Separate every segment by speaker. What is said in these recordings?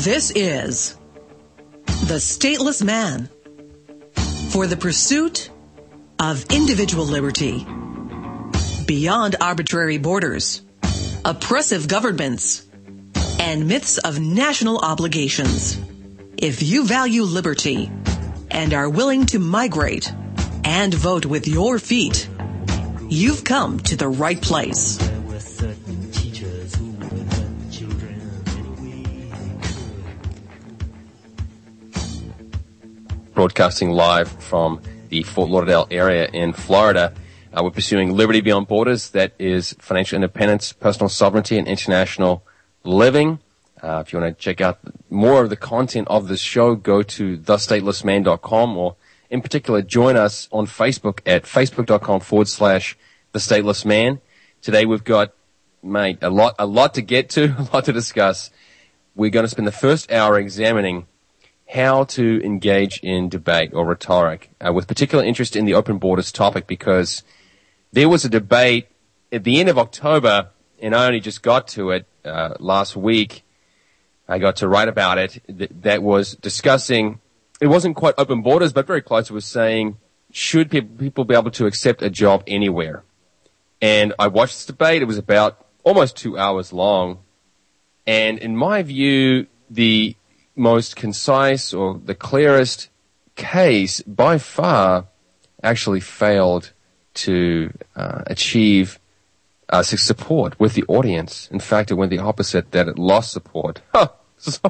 Speaker 1: This is The Stateless Man for the pursuit of individual liberty beyond arbitrary borders, oppressive governments, and myths of national obligations. If you value liberty and are willing to migrate and vote with your feet, you've come to the right place.
Speaker 2: Broadcasting live from the Fort Lauderdale area in Florida. Uh, we're pursuing liberty beyond borders. That is financial independence, personal sovereignty, and international living. Uh, if you want to check out more of the content of this show, go to thestatelessman.com or in particular join us on Facebook at facebook.com forward slash the stateless man. Today we've got, mate, a lot, a lot to get to, a lot to discuss. We're going to spend the first hour examining how to engage in debate or rhetoric, uh, with particular interest in the open borders topic because there was a debate at the end of October, and I only just got to it uh, last week. I got to write about it. Th- that was discussing. It wasn't quite open borders, but very close. It was saying, should pe- people be able to accept a job anywhere? And I watched this debate. It was about almost two hours long. And in my view, the most concise or the clearest case by far actually failed to uh, achieve uh, support with the audience. In fact, it went the opposite, that it lost support. so,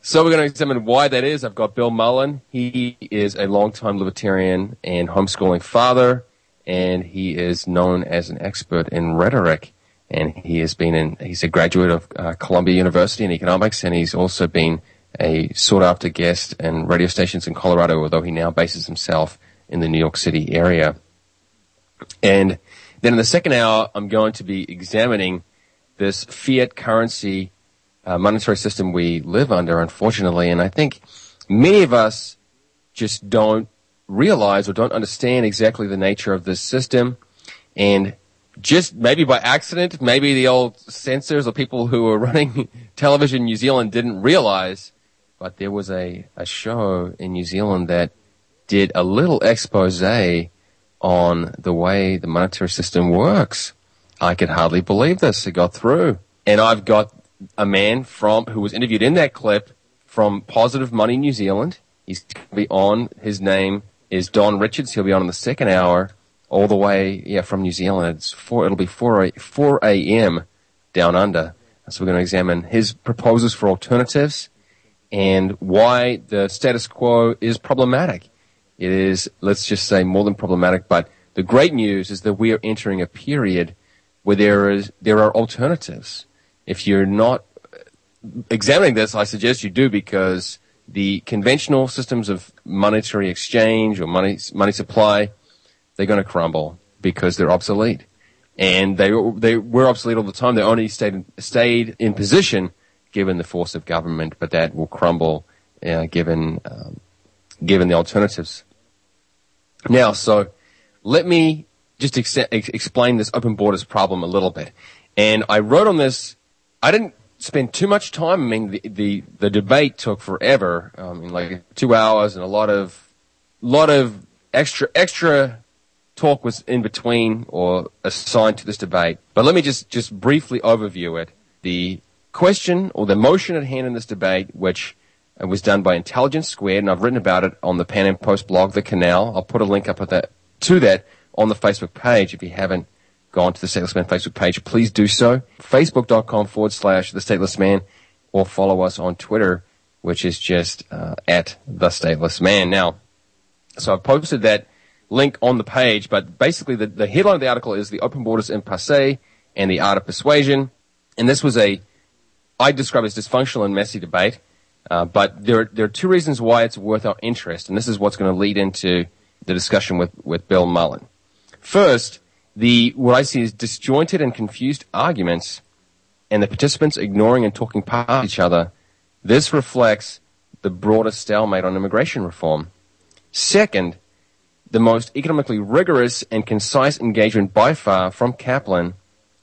Speaker 2: so we're going to examine why that is. I've got Bill Mullen. He is a longtime libertarian and homeschooling father, and he is known as an expert in rhetoric and he has been in, he's a graduate of uh, Columbia University in economics, and he's also been a sought after guest in radio stations in Colorado, although he now bases himself in the New York City area. And then in the second hour, I'm going to be examining this fiat currency uh, monetary system we live under, unfortunately. And I think many of us just don't realize or don't understand exactly the nature of this system. And just maybe by accident, maybe the old censors or people who were running television in New Zealand didn't realize, but there was a, a show in New Zealand that did a little expose on the way the monetary system works. I could hardly believe this. It got through. And I've got a man from, who was interviewed in that clip from Positive Money New Zealand. He's going to be on. His name is Don Richards. He'll be on in the second hour all the way, yeah, from New Zealand. It's four, it'll be 4, 4 a.m. down under. So we're going to examine his proposals for alternatives and why the status quo is problematic. It is, let's just say, more than problematic, but the great news is that we are entering a period where there is, there are alternatives. If you're not examining this, I suggest you do because the conventional systems of monetary exchange or money, money supply they're going to crumble because they're obsolete. And they, they were obsolete all the time. They only stayed in, stayed in position given the force of government, but that will crumble uh, given, um, given the alternatives. Now, so let me just ex- explain this open borders problem a little bit. And I wrote on this, I didn't spend too much time. I mean, the, the, the debate took forever. I mean, like two hours and a lot of, lot of extra, extra talk was in between or assigned to this debate. But let me just, just briefly overview it. The question or the motion at hand in this debate, which uh, was done by Intelligence Squared, and I've written about it on the Pan Am Post blog, The Canal. I'll put a link up that, to that on the Facebook page if you haven't gone to the Stateless Man Facebook page. Please do so. Facebook.com forward slash The Stateless Man or follow us on Twitter, which is just uh, at The Stateless Man. Now, so I posted that link on the page, but basically the, the headline of the article is the open borders in passe and the art of persuasion. And this was a, I describe as dysfunctional and messy debate. Uh, but there, there are two reasons why it's worth our interest, and this is what's going to lead into the discussion with, with Bill Mullen. First, the, what I see is disjointed and confused arguments and the participants ignoring and talking past each other. This reflects the broader stalemate on immigration reform. Second, the most economically rigorous and concise engagement by far from Caplan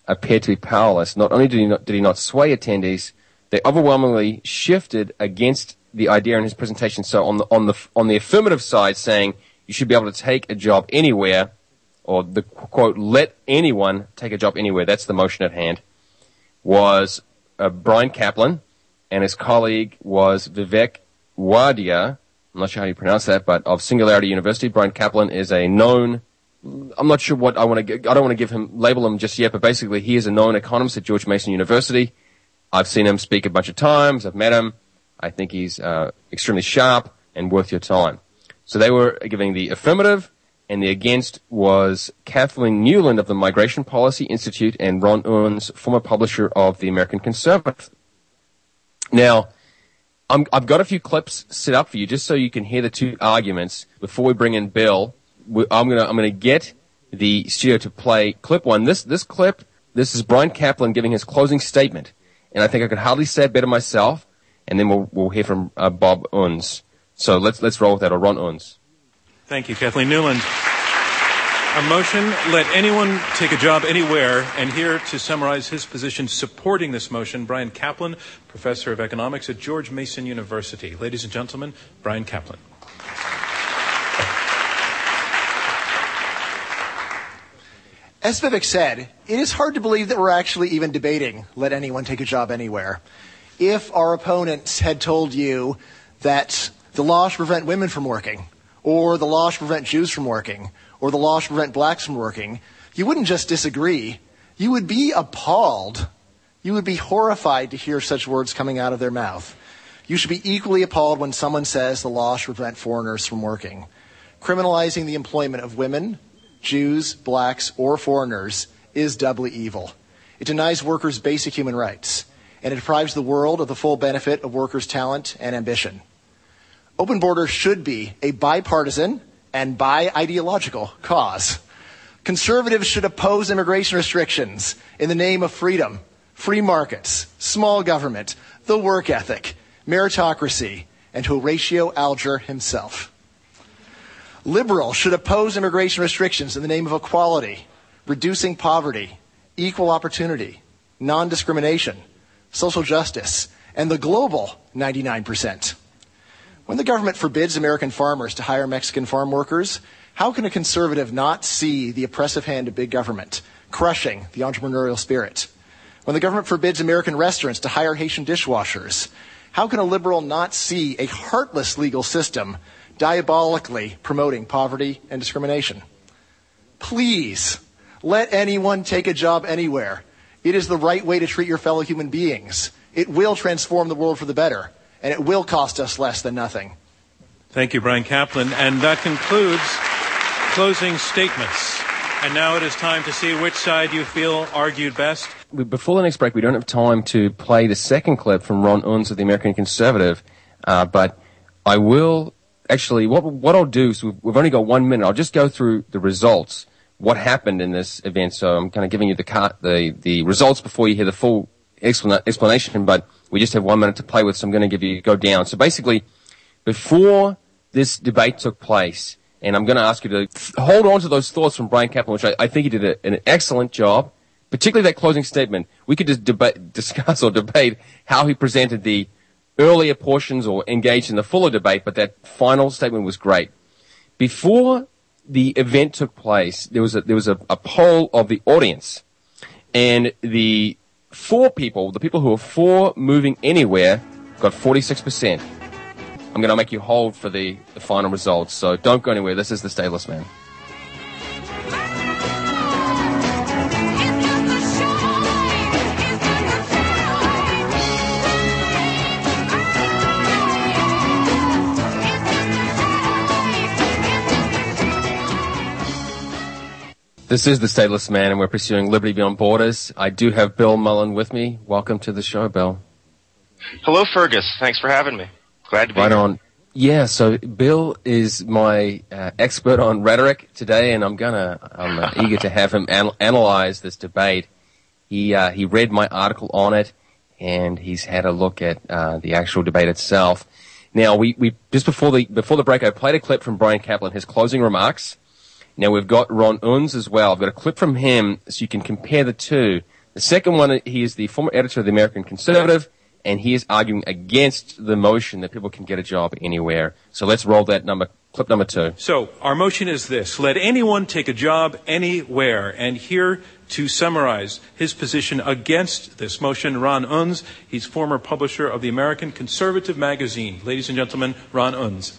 Speaker 2: appeared to be powerless. Not only did he not, did he not sway attendees, they overwhelmingly shifted against the idea in his presentation. So on the on the on the affirmative side, saying you should be able to take a job anywhere, or the quote, let anyone take a job anywhere. That's the motion at hand. Was uh, Bryan Caplan, and his colleague was Vivek Wadhwa. I'm not sure how you pronounce that, but of Singularity University. Bryan Caplan is a known I'm not sure what I want to. I don't want to give him label him just yet, but basically he is a known economist at George Mason University. I've seen him speak a bunch of times. I've met him. I think he's uh, extremely sharp and worth your time. So they were giving the affirmative, and the against was Kathleen Newland of the Migration Policy Institute and Ron Unz, former publisher of the American Conservative. Now, i have got a few clips set up for you just so you can hear the two arguments before we bring in Bill I'm gonna I'm gonna get the studio to play clip one. This this clip this is Bryan Caplan giving his closing statement, and I think I could hardly say it better myself. And then we'll we'll hear from uh, Bob Unz. So let's let's roll with that or Ron Unz.
Speaker 3: Thank you, Kathleen Newland. A motion, let anyone take a job anywhere. And here to summarize his position supporting this motion, Bryan Caplan, professor of economics at George Mason University. Ladies and gentlemen, Bryan Caplan.
Speaker 4: As Vivek said, it is hard to believe that we're actually even debating let anyone take a job anywhere. If our opponents had told you that the law should prevent women from working, or the law should prevent Jews from working, or the law should prevent blacks from working, you wouldn't just disagree. You would be appalled. You would be horrified to hear such words coming out of their mouth. You should be equally appalled when someone says the law should prevent foreigners from working. Criminalizing the employment of women, Jews, blacks, or foreigners is doubly evil. It denies workers basic human rights, and it deprives the world of the full benefit of workers' talent and ambition. Open borders should be a bipartisan and by ideological cause. Conservatives should oppose immigration restrictions in the name of freedom, free markets, small government, the work ethic, meritocracy, and Horatio Alger himself. Liberals should oppose immigration restrictions in the name of equality, reducing poverty, equal opportunity, non discrimination, social justice, and the global 99%. When the government forbids American farmers to hire Mexican farm workers, how can a conservative not see the oppressive hand of big government, crushing the entrepreneurial spirit? When the government forbids American restaurants to hire Haitian dishwashers, how can a liberal not see a heartless legal system diabolically promoting poverty and discrimination. Please let anyone take a job anywhere. It is the right way to treat your fellow human beings. It will transform the world for the better, and it will cost us less than nothing.
Speaker 3: Thank you, Bryan Caplan. And that concludes closing statements. And now it is time to see which side you feel argued best.
Speaker 2: Before the next break, we don't have time to play the second clip from Ron Unz of the American Conservative, uh, but I will actually, what what I'll do is we've, we've, only got one minute. I'll just go through the results, what happened in this event. So I'm kind of giving you the car, the the results before you hear the full explanation. But we just have one minute to play with, so I'm going to give you go down. So basically, before this debate took place, and I'm going to ask you to hold on to those thoughts from Bryan Caplan, which I, I think he did a, an excellent job. Particularly that closing statement. We could just debate, discuss or debate how he presented the earlier portions or engaged in the fuller debate, but that final statement was great. Before the event took place, there was a, there was a, a poll of the audience, and the four people, the people who are for moving anywhere, got 46%. I'm going to make you hold for the, the final results, so don't go anywhere. This is the Stateless Man. This is the Stateless Man, and we're pursuing liberty beyond borders. I do have Bill Mullen with me. Welcome to the show, Bill.
Speaker 5: Hello, Fergus. Thanks for having me. Glad to be
Speaker 2: right
Speaker 5: here.
Speaker 2: on. Yeah, so Bill is my uh, expert on rhetoric today, and I'm gonna I'm uh, eager to have him an- analyze this debate. He uh, he read my article on it, and he's had a look at uh, the actual debate itself. Now, we, we just before the before the break, I played a clip from Bryan Caplan, his closing remarks now we've got Ron Unz as well. I've got a clip from him so you can compare the two. The second one, he is the former editor of the American Conservative, and he is arguing against the motion that people can get a job anywhere. So let's roll that number, clip number two.
Speaker 3: So our motion is this: let anyone take a job anywhere. And here to summarize his position against this motion, Ron Unz. He's former publisher of the American Conservative magazine. Ladies and gentlemen, Ron Unz.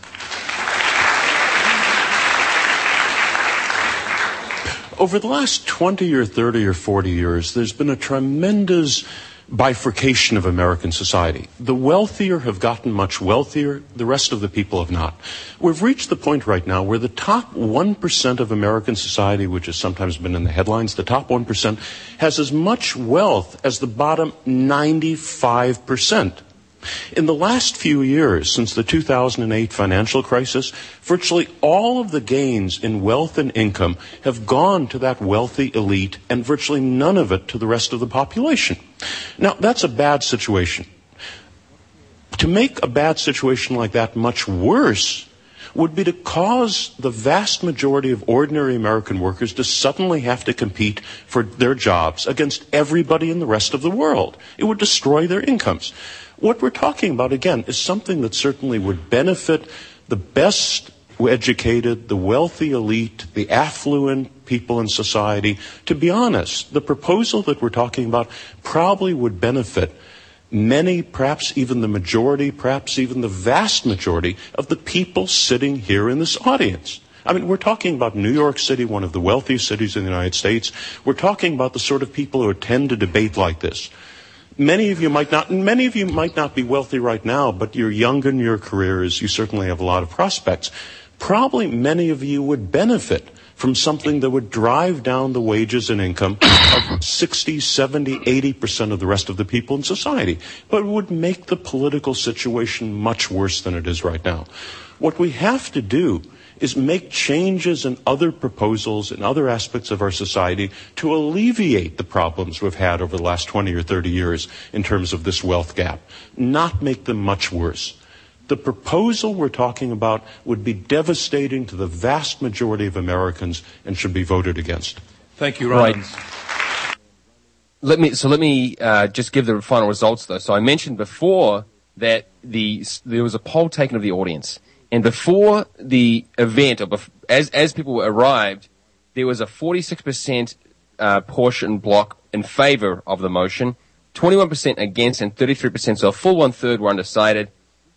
Speaker 6: Over the last 20 or 30 or 40 years, there's been a tremendous bifurcation of American society. The wealthier have gotten much wealthier, the rest of the people have not. We've reached the point right now where the top 1% of American society, which has sometimes been in the headlines, the top 1% has as much wealth as the bottom 95%. In the last few years, since the 2008 financial crisis, virtually all of the gains in wealth and income have gone to that wealthy elite and virtually none of it to the rest of the population. Now, that's a bad situation. To make a bad situation like that much worse would be to cause the vast majority of ordinary American workers to suddenly have to compete for their jobs against everybody in the rest of the world. It would destroy their incomes. What we're talking about, again, is something that certainly would benefit the best educated, the wealthy elite, the affluent people in society. To be honest, the proposal that we're talking about probably would benefit many, perhaps even the majority, perhaps even the vast majority of the people sitting here in this audience. I mean, we're talking about New York City, one of the wealthiest cities in the United States. We're talking about the sort of people who attend a debate like this. Many of you might not, many of you might not be wealthy right now, but you're young in your careers. You certainly have a lot of prospects. Probably many of you would benefit from something that would drive down the wages and income of 60, 70, 80% of the rest of the people in society, but it would make the political situation much worse than it is right now. What we have to do is make changes in other proposals in other aspects of our society to alleviate the problems we've had over the last 20 or 30 years in terms of this wealth gap, not make them much worse. The proposal we're talking about would be devastating to the vast majority of Americans and should be voted against.
Speaker 3: Thank you, Ron.
Speaker 2: Right. Let me so let me uh, just give the final results though. So I mentioned before that the there was a poll taken of the audience, and before the event, or bef- as as people arrived, there was a 46% uh, portion block in favor of the motion, 21% against, and 33%. So a full one third were undecided.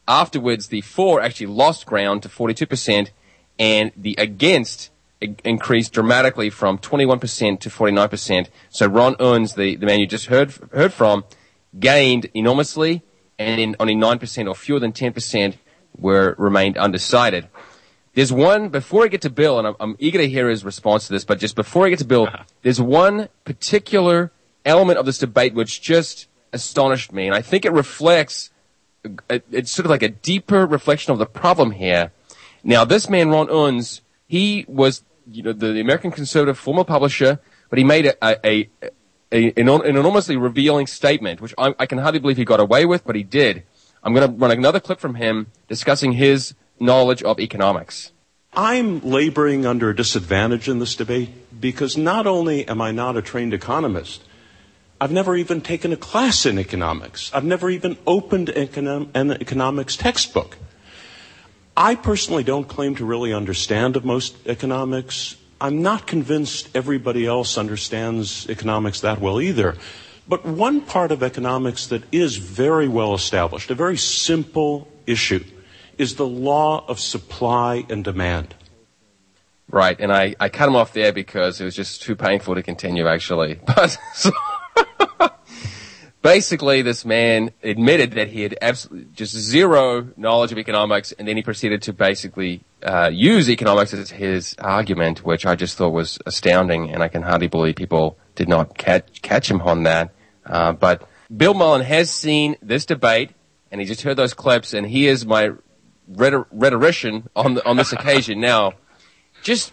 Speaker 2: Afterwards, the for actually lost ground to 42%, and the against increased dramatically from 21% to 49%. So Ron Unz, the, the man you just heard heard from, gained enormously, and in only 9% or fewer than 10% were remained undecided. There's one before I get to Bill, and I'm, I'm, eager to hear his response to this. But just before I get to Bill, uh-huh. there's one particular element of this debate which just astonished me, and I think it reflects. It's sort of like a deeper reflection of the problem here. Now, this man Ron Unz, he was, you know, the, American Conservative former publisher, but he made a, a, a an, an, enormously revealing statement, which I, I can hardly believe he got away with, but he did. I'm going to run another clip from him discussing his knowledge of economics.
Speaker 6: I'm laboring under a disadvantage in this debate because not only am I not a trained economist, I've never even taken a class in economics. I've never even opened an economics textbook. I personally don't claim to really understand most economics. I'm not convinced everybody else understands economics that well either. But one part of economics that is very well established, a very simple issue, is the law of supply and demand.
Speaker 2: Right, and I, I cut him off there because it was just too painful to continue, actually. But so basically, this man admitted that he had absolutely just zero knowledge of economics, and then he proceeded to basically uh, use economics as his argument, which I just thought was astounding, and I can hardly believe people did not catch catch him on that. Uh, but Bill Mullen has seen this debate, and he just heard those clips, and he is my rhetorician on the, on this occasion. Now, just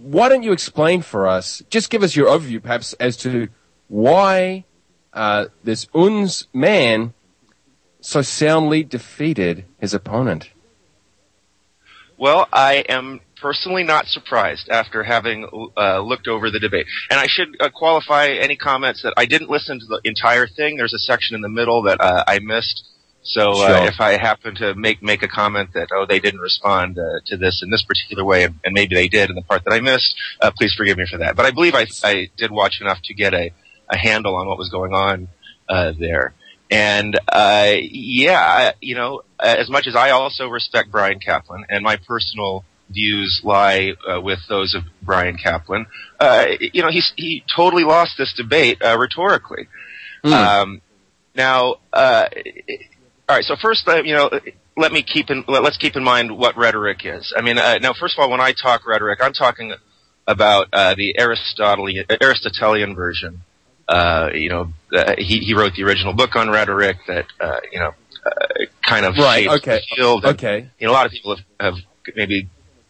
Speaker 2: why don't you explain for us? Just give us your overview, perhaps, as to why uh, this Unz man so soundly defeated his opponent.
Speaker 5: Well, I am personally not surprised after having uh, looked over the debate. And I should uh, qualify any comments that I didn't listen to the entire thing. There's a section in the middle that uh, I missed. So uh,
Speaker 2: Sure.
Speaker 5: if I happen to make make a comment that oh they didn't respond uh, to this in this particular way and, and maybe they did in the part that I missed, uh, please forgive me for that. But I believe I I did watch enough to get a a handle on what was going on uh, there. And uh, yeah, you know, uh, as much as I also respect Bryan Caplan, and my personal views lie uh, with those of Bryan Caplan, uh, you know, he's he totally lost this debate uh, rhetorically. Um, now, uh, all right. So first, uh, you know, let me keep in let, us keep in mind what rhetoric is. I mean, uh, now first of all, when I talk rhetoric, I'm talking about uh, the Aristotelian Aristotelian version. Uh, you know, uh, he he wrote the original book on rhetoric that uh, you know uh, kind of
Speaker 2: Right,
Speaker 5: shaped
Speaker 2: okay,
Speaker 5: the field. and,
Speaker 2: okay.
Speaker 5: You know, a lot of people have, have maybe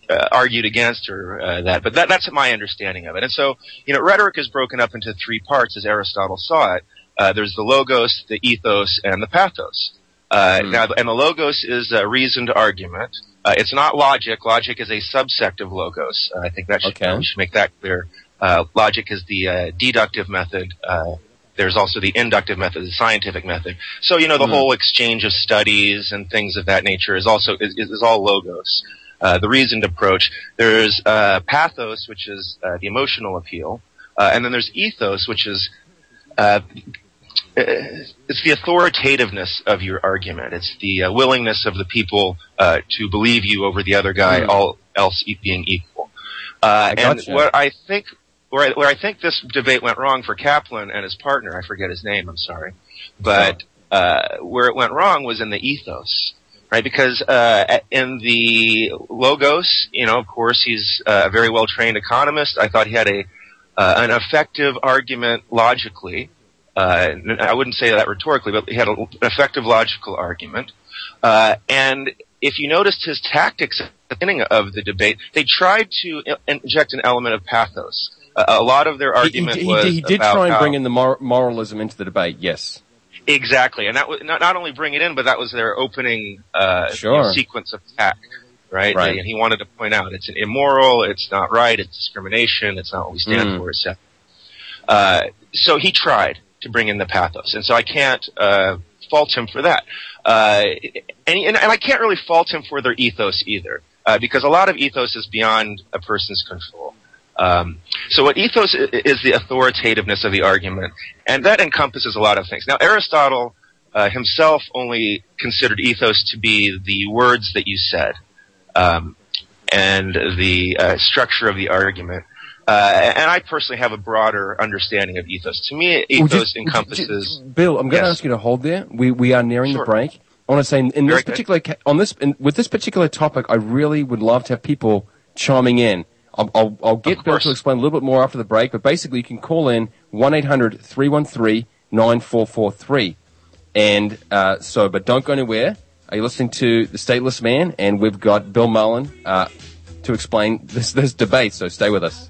Speaker 5: uh, argued against or uh, that, but that, that's my understanding of it. And so, you know, rhetoric is broken up into three parts as Aristotle saw it. Uh, there's the logos, the ethos, and the pathos. Uh, Now, and the logos is a reasoned argument. Uh, it's not logic. Logic is a subsect of logos. Uh, I think that should,
Speaker 2: Okay.
Speaker 5: we should make that clear. Uh, logic is the uh, deductive method. Uh, there's also the inductive method, the scientific method. So you know the whole exchange of studies and things of that nature is also is, is all logos. Uh, the reasoned approach. There's uh, pathos, which is uh, the emotional appeal, uh, and then there's ethos, which is uh, it's the authoritativeness of your argument. It's the uh, willingness of the people uh, to believe you over the other guy, all else being equal. Uh, and what I think, where I, where I think this debate went wrong for Caplan and his partner, I forget his name, I'm sorry, but uh, where it went wrong was in the ethos. Right, because uh, in the logos, you know, of course, he's uh, a very well trained economist. I thought he had a uh, an effective argument logically. Uh, I wouldn't say that rhetorically, but he had a, an effective logical argument. Uh, and if you noticed his tactics at the beginning of the debate, they tried to inject an element of pathos. A lot of their
Speaker 2: He, he,
Speaker 5: argument
Speaker 2: he,
Speaker 5: was
Speaker 2: he did
Speaker 5: about
Speaker 2: try and bring in the mor- moralism into the debate. Yes.
Speaker 5: Exactly, and that was not, not only bring it in, but that was their opening uh,
Speaker 2: Sure.
Speaker 5: you know, sequence of attack, right?
Speaker 2: Right.
Speaker 5: And he wanted to point out it's immoral, it's not right, it's discrimination, it's not what we stand
Speaker 2: Mm.
Speaker 5: for, etc. Uh, so he tried to bring in the pathos, and so I can't uh, fault him for that. Uh, and, and, and I can't really fault him for their ethos either, uh, because a lot of ethos is beyond a person's control. Um, so what ethos is the authoritativeness of the argument, and that encompasses a lot of things. Now Aristotle uh, himself only considered ethos to be the words that you said, um, and the uh, structure of the argument. Uh, and I personally have a broader understanding of ethos. To me, ethos encompasses.
Speaker 2: Bill, I'm going to
Speaker 5: Yes.
Speaker 2: ask you to hold there. We we are nearing
Speaker 5: Sure.
Speaker 2: the break. I want to say in, in this particular ca- on this in, with this particular topic, I really would love to have people chiming in. I'll, I'll, I'll get Bill to explain a little bit more after the break, but basically you can call in 1-800-313-9443. And uh, so, but don't go anywhere. Are you listening to The Stateless Man? And we've got Bill Mullen uh, to explain this, this debate, so stay with us.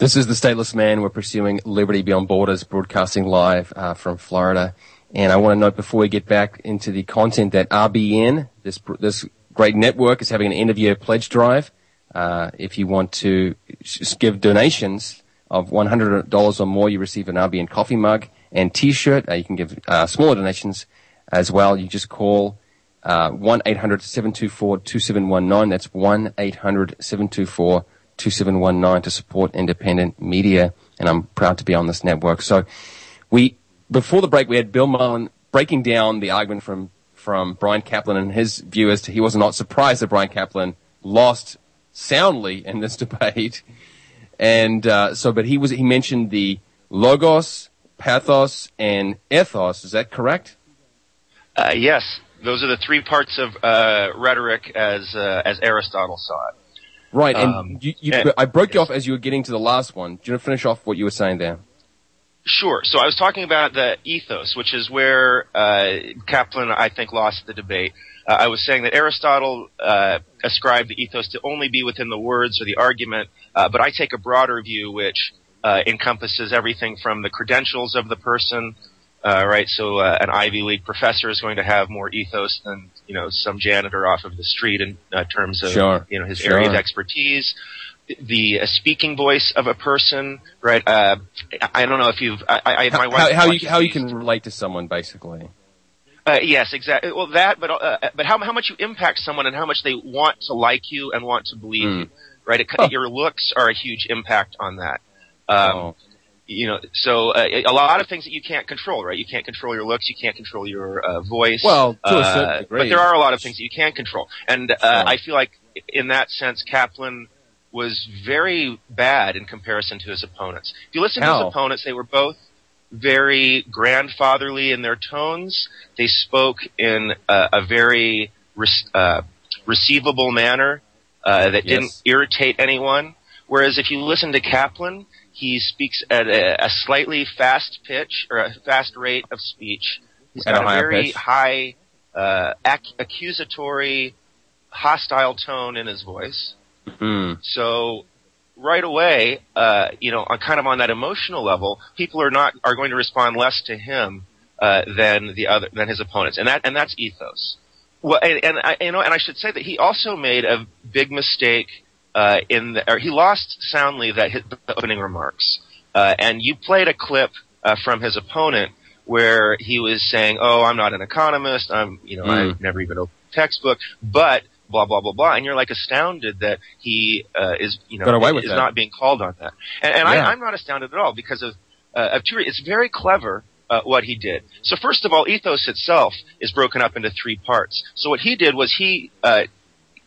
Speaker 2: This is the Stateless Man. We're pursuing Liberty Beyond Borders, broadcasting live uh, from Florida. And I want to note before we get back into the content that RBN, this this great network, is having an end of year pledge drive. Uh, if you want to give donations of $100 or more, you receive an RBN coffee mug and T-shirt. Uh, you can give uh, smaller donations as well. You just call uh, 1-800-724-2719. That's 1-800-724-2719 to support independent media. And I'm proud to be on this network. So we, before the break, we had Bill Mullen breaking down the argument from, from Bryan Caplan and his view as to he was not surprised that Bryan Caplan lost soundly in this debate. And uh, so, but he was he mentioned the logos, pathos, and ethos. Is that correct?
Speaker 5: Uh, yes, those are the three parts of uh, rhetoric as uh, as Aristotle saw it.
Speaker 2: Right. And
Speaker 5: Um,
Speaker 2: you, you,
Speaker 5: and-
Speaker 2: I broke you off as you were getting to the last one. Do you want to finish off what you were saying there?
Speaker 5: Sure. So I was talking about the ethos, which is where uh, Caplan, I think, lost the debate. Uh, I was saying that Aristotle uh, ascribed the ethos to only be within the words or the argument, uh, but I take a broader view, which uh, encompasses everything from the credentials of the person. Uh, right, so uh, an Ivy League professor is going to have more ethos than you know some janitor off of the street in terms of
Speaker 2: sure.
Speaker 5: you know his
Speaker 2: sure.
Speaker 5: area of expertise the uh, speaking voice of a person, right? Uh, I don't know if you've. I, I my
Speaker 2: wife. How, how you how you can relate to someone, basically.
Speaker 5: Uh, yes, exactly. Well, that, but uh, but how how much you impact someone and how much they want to like you and want to believe mm. you, right? It, oh. Your looks are a huge impact on that. Um, oh. You know, so uh, a lot of things that you can't control, right? You can't control your looks, you can't control your uh, voice.
Speaker 2: Well, to a certain degree.
Speaker 5: But there are a lot of things that you can control, and sure. I feel like in that sense, Caplan was very bad in comparison to his opponents. If you listen
Speaker 2: How?
Speaker 5: to his opponents, they were both very grandfatherly in their tones. They spoke in a, a very uh, receivable manner uh, that yes. didn't irritate anyone. Whereas if you listen to Caplan, he speaks at a, a slightly fast pitch or a fast rate of speech. He's got a, very
Speaker 2: pitch.
Speaker 5: high uh, ac- accusatory, hostile tone in his voice.
Speaker 2: Mm.
Speaker 5: So right away, uh, you know, on kind of on that emotional level, people are not are going to respond less to him uh, than the other than his opponents, and that and that's ethos. Well, and, and I, you know, and I should say that he also made a big mistake uh, in the, or he lost soundly that his, the opening remarks, uh, and you played a clip uh, from his opponent where he was saying, "Oh, I'm not an economist. I'm, you know,
Speaker 2: mm.
Speaker 5: I've never even opened a textbook, but blah blah blah blah, and you're like astounded that he uh, is you know is
Speaker 2: that.
Speaker 5: not being called on that. And, and
Speaker 2: yeah.
Speaker 5: I, I'm not astounded at all because of uh, of two. It's very clever. Uh, what he did. So first of all, ethos itself is broken up into three parts. So what he did was he uh,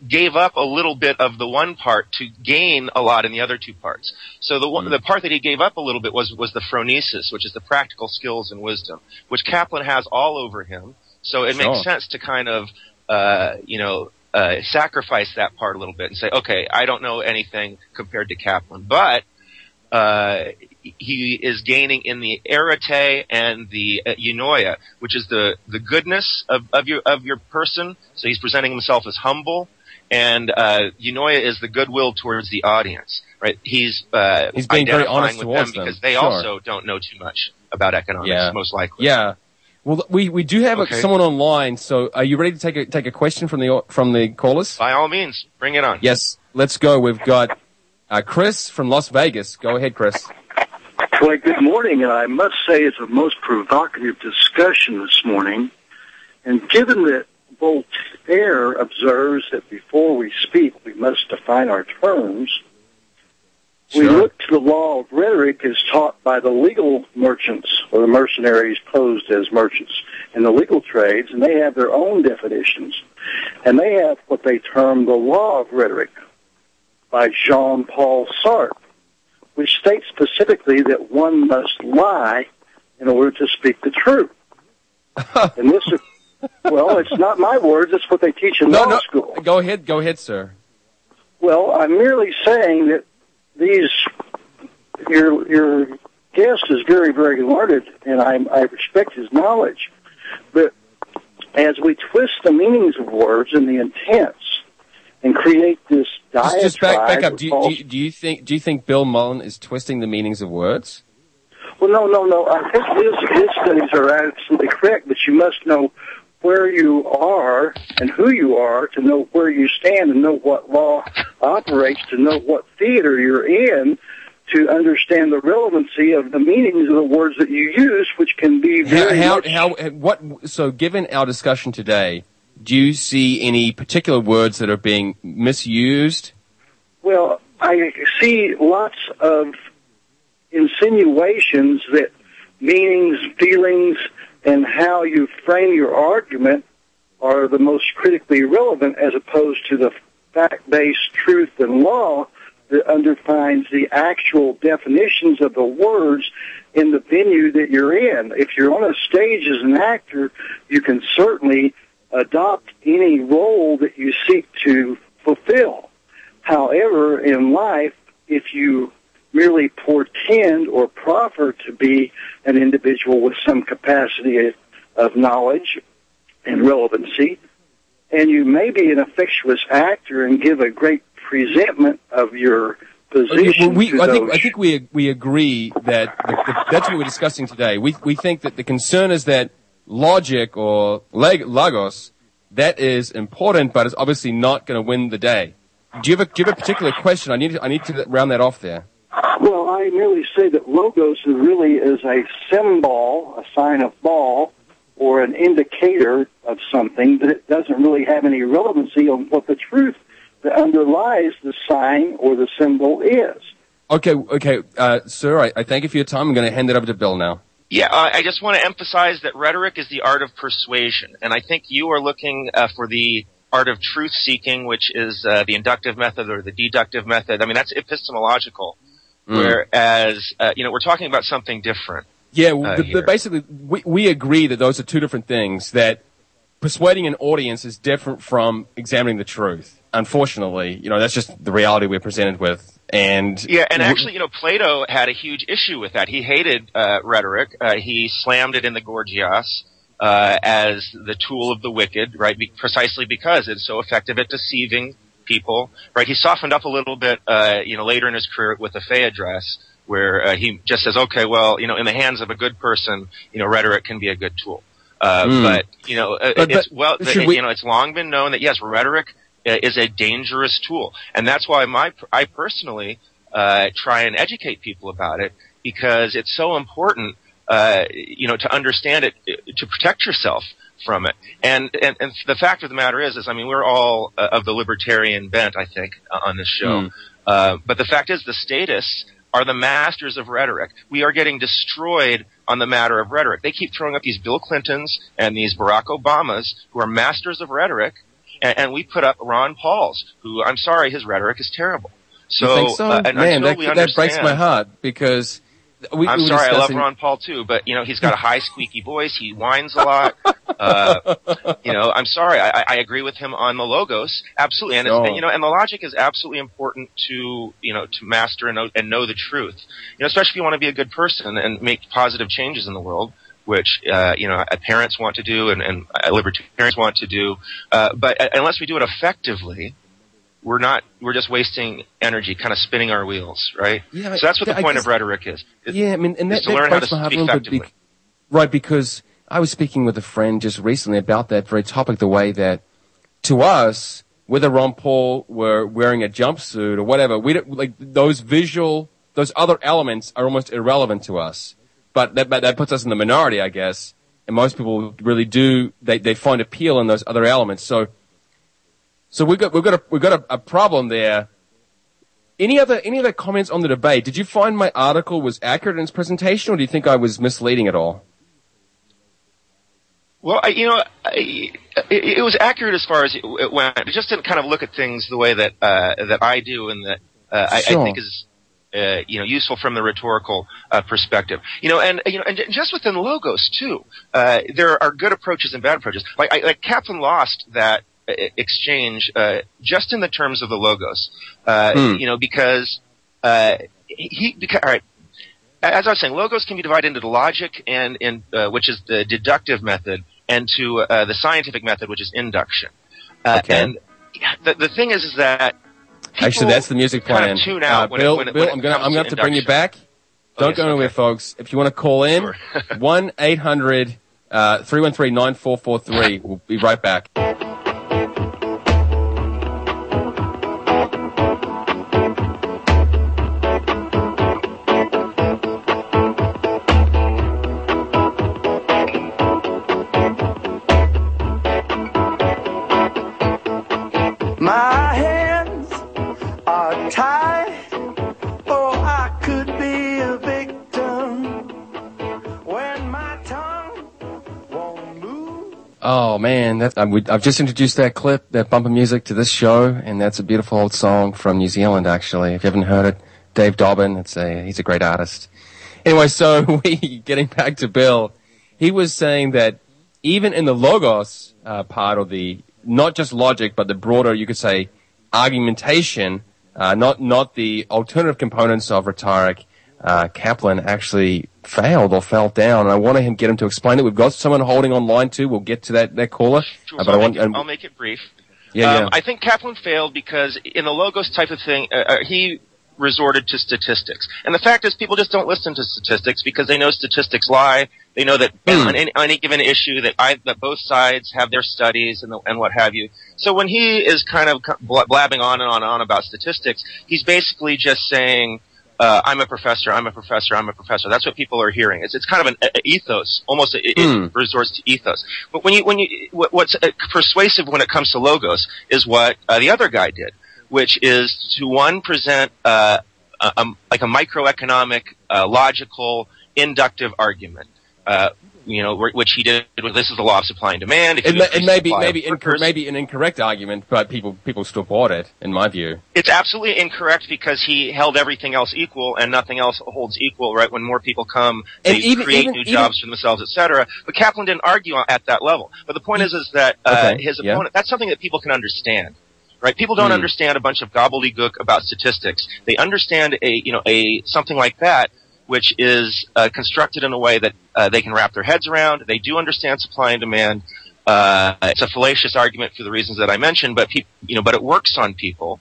Speaker 5: gave up a little bit of the one part to gain a lot in the other two parts. So the one,
Speaker 2: mm.
Speaker 5: the part that he gave up a little bit was was the phronesis, which is the practical skills and wisdom, which Caplan has all over him. So it
Speaker 2: sure.
Speaker 5: makes sense to kind of uh, you know uh, sacrifice that part a little bit and say, okay, I don't know anything compared to Caplan, but uh, he is gaining in the arete and the uh, eunoia, which is the the goodness of, of your of your person. So he's presenting himself as humble, and uh, eunoia is the goodwill towards the audience. Right? He's uh,
Speaker 2: he's being very honest
Speaker 5: with
Speaker 2: towards
Speaker 5: them because
Speaker 2: them.
Speaker 5: they
Speaker 2: sure.
Speaker 5: also don't know too much about economics,
Speaker 2: yeah.
Speaker 5: most likely.
Speaker 2: Yeah. Well, we, we do have
Speaker 5: okay.
Speaker 2: a, someone online. So, are you ready to take a take a question from the from the callers?
Speaker 5: By all means, bring it on.
Speaker 2: Yes, let's go. We've got uh, Chris from Las Vegas. Go ahead, Chris.
Speaker 7: Well, good morning, and I must say it's a most provocative discussion this morning. And given that Voltaire observes that before we speak, we must define our terms,
Speaker 2: Sure.
Speaker 7: we look to the law of rhetoric as taught by the legal merchants or the mercenaries posed as merchants in the legal trades, and they have their own definitions. And they have what they term the law of rhetoric by Jean-Paul Sartre, which states specifically that one must lie in order to speak the truth. and this is, well, it's not my words, it's what they teach in
Speaker 2: No,
Speaker 7: law
Speaker 2: no.
Speaker 7: school.
Speaker 2: Go ahead. Go ahead, sir.
Speaker 7: Well, I'm merely saying that these your your guest is very very learned, and I I respect his knowledge, but as we twist the meanings of words and the intents and create this diatribe,
Speaker 2: just back, back up. Do you,
Speaker 7: false-
Speaker 2: do, you, do you think do you think Bill Mullen is twisting the meanings of words?
Speaker 7: Well, no, no, no. I think his, his studies are absolutely correct, but you must know where you are and who you are to know where you stand and know what law operates, to know what theater you're in, to understand the relevancy of the meanings of the words that you use, which can be
Speaker 2: How,
Speaker 7: very
Speaker 2: how,
Speaker 7: much
Speaker 2: how, what, so given our discussion today, do you see any particular words that are being misused?
Speaker 7: Well, I see lots of insinuations that meanings, feelings, and how you frame your argument are the most critically relevant as opposed to the fact-based truth and law that underpins the actual definitions of the words in the venue that you're in. If you're on a stage as an actor, you can certainly adopt any role that you seek to fulfill. However, in life, if you merely portend or proffer to be an individual with some capacity of knowledge and relevancy, and you may be an affectuous actor and give a great presentment of your position.
Speaker 2: Well, we, I think. I think we we agree that the, the, that's what we're discussing today. We we think that the concern is that logic or leg, logos that is important, but it's obviously not going to win the day. Do you have a do you have a particular question? I need to, I need to round that off there.
Speaker 7: Well, I merely say that logos really is a symbol, a sign of ball, or an indicator of something, but it doesn't really have any relevancy on what the truth that underlies the sign or the symbol is.
Speaker 2: Okay, okay, uh, sir. I, I thank you for your time. I'm going to hand it over to Bill now.
Speaker 5: Yeah, uh, I just want to emphasize that rhetoric is the art of persuasion, and I think you are looking uh, for the art of truth seeking, which is uh, the inductive method or the deductive method. I mean, that's epistemological, whereas uh, you know we're talking about something different.
Speaker 2: Yeah, well,
Speaker 5: uh,
Speaker 2: the, the, basically, we, we agree that those are two different things. That persuading an audience is different from examining the truth. Unfortunately, you know that's just the reality we're presented with. And
Speaker 5: Yeah, and actually, you know, Plato had a huge issue with that. He hated uh, rhetoric. Uh, he slammed it in the Gorgias uh, as the tool of the wicked, right? Be- precisely because it's so effective at deceiving people, right? He softened up a little bit, uh, you know, later in his career with the Phaedrus, where uh, he just says, "Okay, well, you know, in the hands of a good person, you know, rhetoric can be a good tool." Uh,
Speaker 2: Hmm.
Speaker 5: But you know, uh,
Speaker 2: But-
Speaker 5: it's
Speaker 2: but
Speaker 5: well,
Speaker 2: should we-
Speaker 5: you know, it's long been known that yes, rhetoric uh, is a dangerous tool, and that's why my I personally uh, try and educate people about it because it's so important, uh, you know, to understand it, uh, to protect yourself from it. And, and and the fact of the matter is, is I mean, we're all uh, of the libertarian bent, I think, uh, on this show.
Speaker 2: Hmm.
Speaker 5: Uh, but the fact is, the statists are the masters of rhetoric. We are getting destroyed on the matter of rhetoric. They keep throwing up these Bill Clintons and these Barack Obamas who are masters of rhetoric, and, and we put up Ron Paul's, who I'm sorry, his rhetoric is terrible. So,
Speaker 2: so?
Speaker 5: uh, and
Speaker 2: man, that, that breaks my heart because we,
Speaker 5: I'm
Speaker 2: we
Speaker 5: sorry, I love Ron Paul too, but you know he's got a high squeaky voice. He whines a lot. Uh, you know, I'm sorry. I, I agree with him on the logos, absolutely, and, it's, and you know, and the logic is absolutely important to you know to master and know, and know the truth. You know, especially if you want to be a good person and make positive changes in the world. Which uh, you know uh, parents want to do and, and uh, libertarians want to do, uh, but uh, unless we do it effectively, we're not. We're just wasting energy, kind of spinning our wheels, right?
Speaker 2: Yeah,
Speaker 5: so that's what the
Speaker 2: I
Speaker 5: point
Speaker 2: guess-
Speaker 5: of rhetoric is. It-
Speaker 2: Yeah, I mean, and that,
Speaker 5: is to
Speaker 2: that
Speaker 5: learn how to speak effectively.
Speaker 2: right, because I was speaking with a friend just recently about that very topic, the way that to us, whether Ron Paul were wearing a jumpsuit or whatever, we don't, like those visual, those other elements are almost irrelevant to us. But that, but that puts us in the minority, I guess. And most people really do, they, they find appeal in those other elements. So, so we've got, we've got a, we've got a, a problem there. Any other any other comments on the debate? Did you find my article was accurate in its presentation, or do you think I was misleading at all?
Speaker 5: Well, I, you know, I, it, it was accurate as far as it, it went. It just didn't kind of look at things the way that uh, that I do, and that uh, I, I think is uh, you know useful from the rhetorical uh, perspective. You know, and you know, and just within logos too, uh, there are good approaches and bad approaches. Like, I, like Caplan lost that exchange uh, just in the terms of the logos. Uh,
Speaker 2: Hmm.
Speaker 5: You know, because uh, he because all right as I was saying, logos can be divided into the logic and in uh, which is the deductive method, and to uh, the scientific method, which is induction. Uh,
Speaker 2: Okay.
Speaker 5: And the, the thing is, is that people
Speaker 2: Actually, that's the music
Speaker 5: kind of tune out
Speaker 2: Uh,
Speaker 5: when
Speaker 2: Bill,
Speaker 5: it, when
Speaker 2: Bill,
Speaker 5: when
Speaker 2: I'm gonna I'm gonna have to bring you back. Don't
Speaker 5: yes,
Speaker 2: go anywhere,
Speaker 5: okay.
Speaker 2: folks. If you want to call in, one eight hundred uh, three one three nine four four three. We'll be right back.
Speaker 8: Oh
Speaker 2: man, that, we, I've just introduced that clip, that bumper music to this show, and that's a beautiful old song from New Zealand. Actually, if you haven't heard it, Dave Dobbyn. It's a he's a great artist. Anyway, so we getting back to Bill, he was saying that even in the logos uh, part of the not just logic, but the broader you could say argumentation, uh, not not the alternative components of rhetoric. Uh, Caplan actually failed or fell down. And I want to get him to explain it. We've got someone holding on line too. We'll get to that, that caller.
Speaker 5: Sure,
Speaker 2: Uh, but I
Speaker 5: I'll,
Speaker 2: want,
Speaker 5: make it,
Speaker 2: and-
Speaker 5: I'll make it brief.
Speaker 2: yeah,
Speaker 5: um,
Speaker 2: yeah.
Speaker 5: I think Caplan failed because in the logos type of thing, uh, uh, he resorted to statistics. And the fact is, people just don't listen to statistics because they know statistics lie. They know that
Speaker 2: Hmm.
Speaker 5: on, any, on any given issue that I, that both sides have their studies and, the, and what have you. So when he is kind of blabbing on and on and on about statistics, he's basically just saying, uh, I'm a professor, I'm a professor, I'm a professor. That's what people are hearing. It's, it's kind of an uh, ethos, almost a,
Speaker 2: Hmm.
Speaker 5: it resorts to ethos. But when you, when you, what, what's uh, persuasive when it comes to logos is what uh, the other guy did, which is to one present uh, a, a, like a microeconomic, uh, logical, inductive argument. You know, which he did with this is the law of supply and demand.
Speaker 2: It, may,
Speaker 5: increase
Speaker 2: it may be maybe maybe an incorrect argument, but people people still bought it, in my view.
Speaker 5: It's absolutely incorrect because he held everything else equal and nothing else holds equal, right? When more people come, they
Speaker 2: And even-
Speaker 5: create
Speaker 2: even-
Speaker 5: new
Speaker 2: even-
Speaker 5: jobs for themselves, etc. But Caplan didn't argue at that level. But the point is, is that, uh,
Speaker 2: Okay,
Speaker 5: his
Speaker 2: yeah.
Speaker 5: opponent, that's something that people can understand. Right? People don't
Speaker 2: Hmm.
Speaker 5: understand a bunch of gobbledygook about statistics. They understand a, you know, a, something like that, which is, uh, constructed in a way that, uh, they can wrap their heads around. They do understand supply and demand. Uh, it's a fallacious argument for the reasons that I mentioned, but peop you know, but it works on people.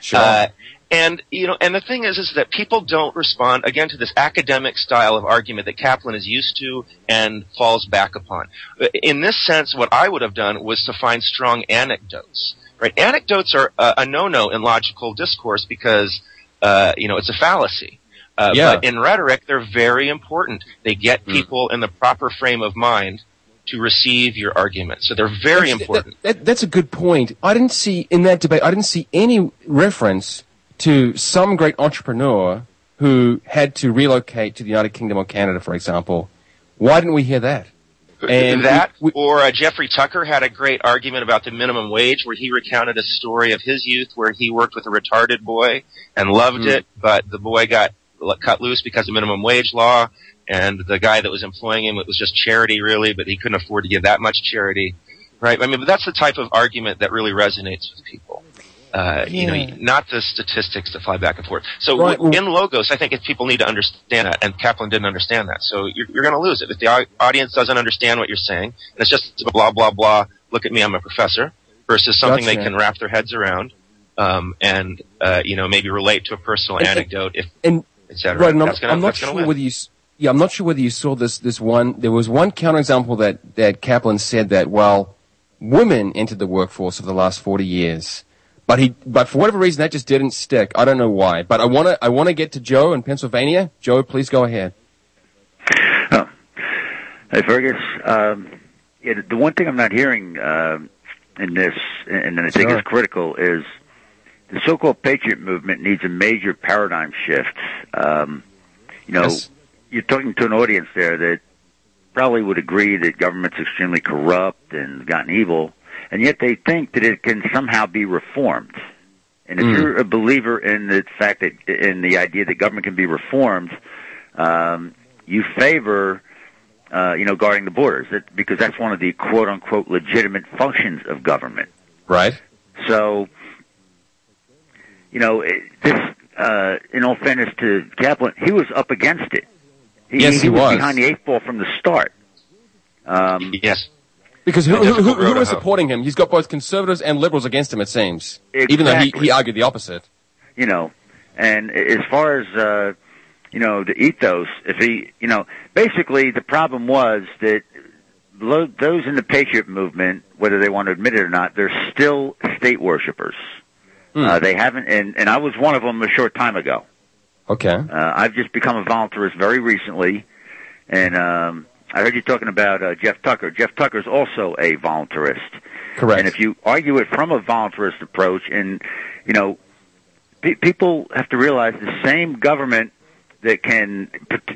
Speaker 2: Sure.
Speaker 5: Uh, and you know, and the thing is, is that people don't respond again to this academic style of argument that Caplan is used to and falls back upon. In this sense, what I would have done was to find strong anecdotes. Right? Anecdotes are uh, a no-no in logical discourse because uh, you know it's a fallacy. Uh,
Speaker 2: Yeah.
Speaker 5: But in rhetoric, they're very important. They get
Speaker 2: Hmm.
Speaker 5: people in the proper frame of mind to receive your argument. So they're very
Speaker 2: That's-
Speaker 5: important.
Speaker 2: That, that, that's a good point. I didn't see in that debate. I didn't see any reference to some great entrepreneur who had to relocate to the United Kingdom or Canada, for example. Why didn't we hear that? And
Speaker 5: that,
Speaker 2: we- we-
Speaker 5: or uh, Jeffrey Tucker had a great argument about the minimum wage, where he recounted a story of his youth where he worked with a retarded boy and loved
Speaker 2: Hmm.
Speaker 5: it, but the boy got cut loose because of minimum wage law, and the guy that was employing him, it was just charity, really, but he couldn't afford to give that much charity, right? I mean, but that's the type of argument that really resonates with people. Uh, you know, not the statistics that fly back and forth. So
Speaker 2: Right,
Speaker 5: in logos, I think if people need to understand that, and Caplan didn't understand that, so you're, you're going to lose it if the audience doesn't understand what you're saying, and it's just blah blah blah. Look at me, I'm a professor, versus something they can wrap their heads around, um, and uh, you know maybe relate to a personal
Speaker 2: and-
Speaker 5: anecdote, if
Speaker 2: and
Speaker 5: etc.
Speaker 2: Right, and I'm,
Speaker 5: gonna,
Speaker 2: I'm not sure
Speaker 5: win.
Speaker 2: whether you, yeah, I'm not sure whether you saw this, this one, there was one counterexample that, that Caplan said that, well, women entered the workforce over the last 40 years. But he, but for whatever reason, that just didn't stick. I don't know why. But I want to, I want to get to Joe in Pennsylvania. Joe, please go ahead.
Speaker 9: Oh. Hey, Fergus. Um, yeah, the- the one thing I'm not hearing um in this, and I think
Speaker 2: Sure.
Speaker 9: is critical, is the so-called patriot movement needs a major paradigm shift. Um, you know,
Speaker 2: Yes.
Speaker 9: you're talking to an audience there that probably would agree that government's extremely corrupt and gotten evil, and yet they think that it can somehow be reformed. And if
Speaker 2: Mm.
Speaker 9: you're a believer in the fact that in the idea that government can be reformed, um, you favor, uh, you know, guarding the borders that, because that's one of the quote unquote legitimate functions of government.
Speaker 2: Right?
Speaker 9: So, you know, it, this, uh, in all fairness to Caplan, he was up against it. He,
Speaker 2: Yes, he was.
Speaker 9: behind the eight ball from the start. Um,
Speaker 5: yes.
Speaker 2: Because who,
Speaker 5: A
Speaker 2: who, who,
Speaker 5: difficult road
Speaker 2: who
Speaker 5: to
Speaker 2: is
Speaker 5: hoe.
Speaker 2: supporting him? He's got both conservatives and liberals against him, it seems. Even though he, he argued the opposite.
Speaker 9: you know, and as far as, uh, you know, the ethos, if he, you know, basically the problem was that lo- those in the patriot movement, whether they want to admit it or not, they're still state worshippers.
Speaker 2: Hmm.
Speaker 9: Uh, they haven't, and, and I was one of them a short time ago.
Speaker 2: Okay.
Speaker 9: Uh, I've just become a voluntarist very recently, and um, I heard you talking about uh, Jeff Tucker. Jeff Tucker's also a voluntarist.
Speaker 2: Correct.
Speaker 9: And if you argue it from a voluntarist approach, and you know, pe- people have to realize the same government that can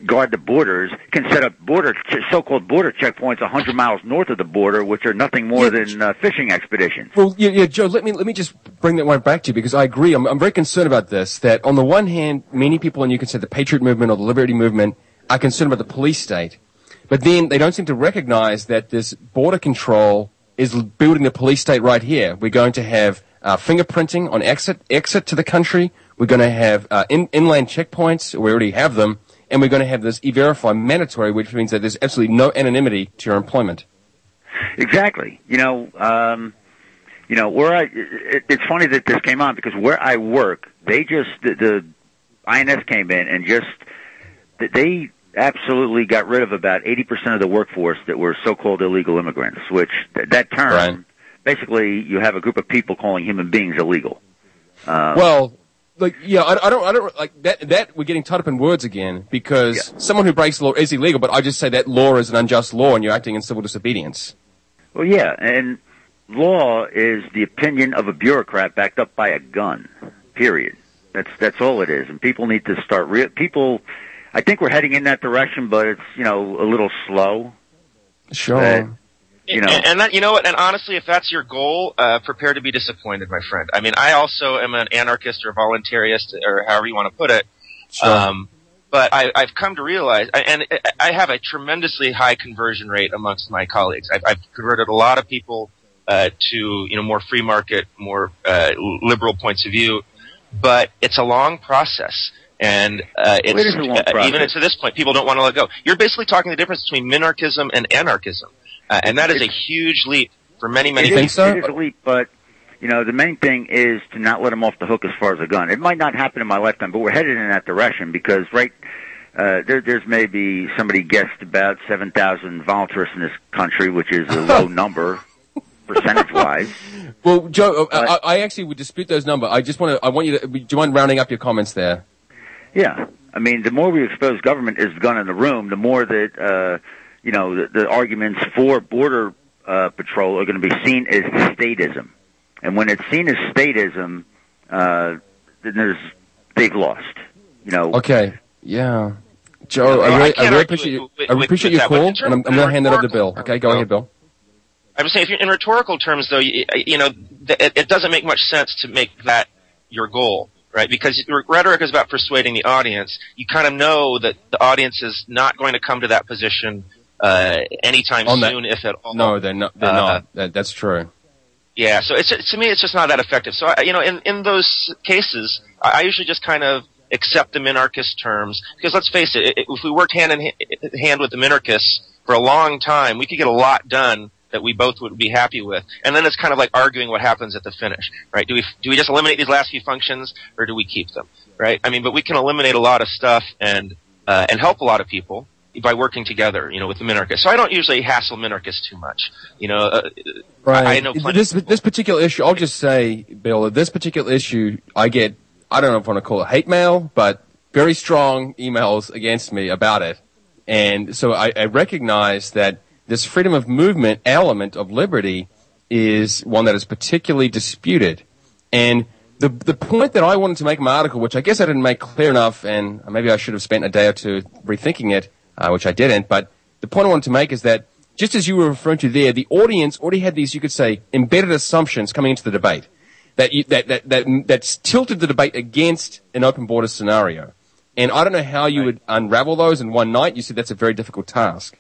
Speaker 9: guard the borders can set up border, so-called border checkpoints 100 miles north of the border, which are nothing more
Speaker 2: Yeah,
Speaker 9: than uh, fishing expeditions.
Speaker 2: Well, yeah, yeah, Joe. Let me let me just bring that one back to you because I agree. I'm, I'm very concerned about this. That on the one hand, many people, and you can say the patriot movement or the liberty movement, are concerned about the police state, but then they don't seem to recognize that this border control is building the police state right here. We're going to have uh, fingerprinting on exit exit to the country. We're going to have uh, in, inland checkpoints. We already have them, and we're going to have this e-verify mandatory, which means that there's absolutely no anonymity to your employment.
Speaker 9: Exactly. You know, um, you know where I. It, it's funny that this came on because where I work, they just the, the INS came in and just they absolutely got rid of about 80% of the workforce that were so-called illegal immigrants, which th- that term,
Speaker 2: Right.
Speaker 9: basically you have a group of people calling human beings illegal. Uh,
Speaker 2: Well, like yeah, I, I don't, I don't like that. That we're getting tied up in words again because someone who breaks the law is illegal, but I just say that law is an unjust law and you're acting in civil disobedience.
Speaker 9: well, yeah, and law is the opinion of a bureaucrat backed up by a gun. Period. That's that's all it is, and people need to start. Re- people, I think we're heading in that direction, but it's you know a little slow.
Speaker 2: Sure.
Speaker 9: You know,
Speaker 5: and, and that you know what? And honestly, if that's your goal, uh, prepare to be disappointed, my friend. I mean, I also am an anarchist or voluntarist, or however you want to put it.
Speaker 2: Sure.
Speaker 5: Um, but I, I've come to realize, I- and I have a tremendously high conversion rate amongst my colleagues. I've, I've converted a lot of people uh, to you know more free market, more uh, liberal points of view, but it's a long process. And uh, it's
Speaker 9: It is a long
Speaker 5: even to this point, people don't want to let go. You're basically talking the difference between minarchism and anarchism, uh, and that is a huge leap for many, many
Speaker 9: It is-
Speaker 5: people.
Speaker 9: It is a leap, but you know the main thing is to not let them off the hook as far as a gun. It might not happen in my lifetime, but we're headed in that direction because right uh, there, there's maybe somebody guessed about seven thousand voluntarists in this country, which is a low number percentage wise.
Speaker 2: Well, Joe, uh, I, I actually would dispute those numbers. I just want to. I want you to. Do you mind rounding up your comments there?
Speaker 9: Yeah, I mean, the more we expose government as the gun in the room, the more that uh, you know the, the arguments for border uh, patrol are going to be seen as statism, and when it's seen as statism, uh, then there's they've lost. You know,
Speaker 2: Okay. Yeah. Joe,
Speaker 5: Well,
Speaker 2: I
Speaker 5: I
Speaker 2: really, I,
Speaker 5: can't
Speaker 2: really
Speaker 5: argue
Speaker 2: appreciate
Speaker 5: with-
Speaker 2: you. I appreciate
Speaker 5: with
Speaker 2: your call,
Speaker 5: in
Speaker 2: and I'm, I'm going to hand that over to Bill. Okay, go ahead, Bill.
Speaker 5: I was saying, if you're in rhetorical terms, though, you, you know, th- it, it doesn't make much sense to make that your goal, right? Because rhetoric is about persuading the audience. You kind of know that the audience is not going to come to that position uh, anytime
Speaker 2: On that-
Speaker 5: soon, if at all.
Speaker 2: No, they're not. They're
Speaker 5: Uh,
Speaker 2: not. That, that's true.
Speaker 5: Yeah, so it's to me, it's just not that effective. So I, you know, in in those cases, I, I usually just kind of accept the minarchist terms because let's face it, if we worked hand in ha- hand with the minarchists for a long time, we could get a lot done that we both would be happy with. And then it's kind of like arguing what happens at the finish, right? Do we do we just eliminate these last few functions or do we keep them, right? I mean, but we can eliminate a lot of stuff and uh, and help a lot of people by working together, you know, with the minarchists. So I don't usually hassle minarchists too much, you know. Uh,
Speaker 2: Right.
Speaker 5: I, I know plenty
Speaker 2: this this particular issue. I'll just say, Bill, that this particular issue, I get. I don't know if I want to call it hate mail, but very strong emails against me about it, and so I, I recognize that this freedom of movement element of liberty is one that is particularly disputed, and. The, the point that I wanted to make in my article, which I guess I didn't make clear enough, and maybe I should have spent a day or two rethinking it, uh, which I didn't, but the point I wanted to make is that just as you were referring to there, the audience already had these, you could say, embedded assumptions coming into the debate that, you, that, that, that, that's tilted the debate against an open border scenario. And I don't know how you would unravel those in one night. You said that's a very difficult task.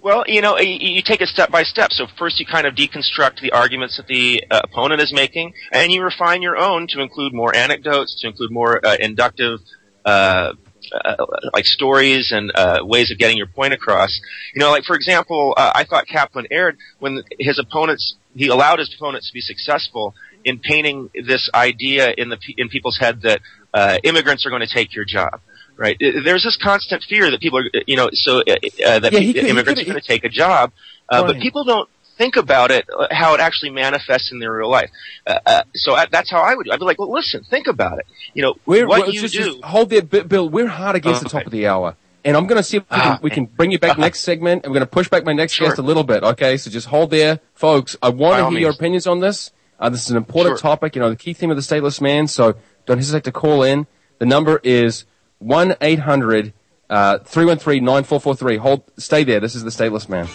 Speaker 5: Well, you know, you, you take it step by step. So first you kind of deconstruct the arguments that the uh, opponent is making, and you refine your own to include more anecdotes, to include more uh, inductive, uh, uh, like stories and uh, ways of getting your point across. You know, like for example, uh, I thought Caplan erred when his opponents, he allowed his opponents to be successful in painting this idea in the pe- in people's head that uh, immigrants are going to take your job. Right? There's this constant fear that people are, you know, so uh, uh, that
Speaker 2: Yeah, could-
Speaker 5: immigrants are going to take a job, uh, but people don't think about it uh, how it actually manifests in their real life. Uh, uh, so I, that's how I would. do. I'd be like, well, listen, think about it. You know,
Speaker 2: We're,
Speaker 5: what
Speaker 2: we're-
Speaker 5: you
Speaker 2: just,
Speaker 5: do.
Speaker 2: just hold there, Bill. We're hard against the
Speaker 5: Okay.
Speaker 2: top of the hour. And I'm going to see if we can,
Speaker 5: Ah,
Speaker 2: we can bring you back next segment, and we're going to push back my next
Speaker 5: Sure.
Speaker 2: guest a little bit. Okay, so just hold there, folks. I want to hear your opinions on this. Uh, this is an important
Speaker 5: Sure.
Speaker 2: topic. You know, the key theme of the stateless man. So don't hesitate to call in. The number is one eight hundred uh, three one three nine four four three. Hold, stay there. This is the stateless man.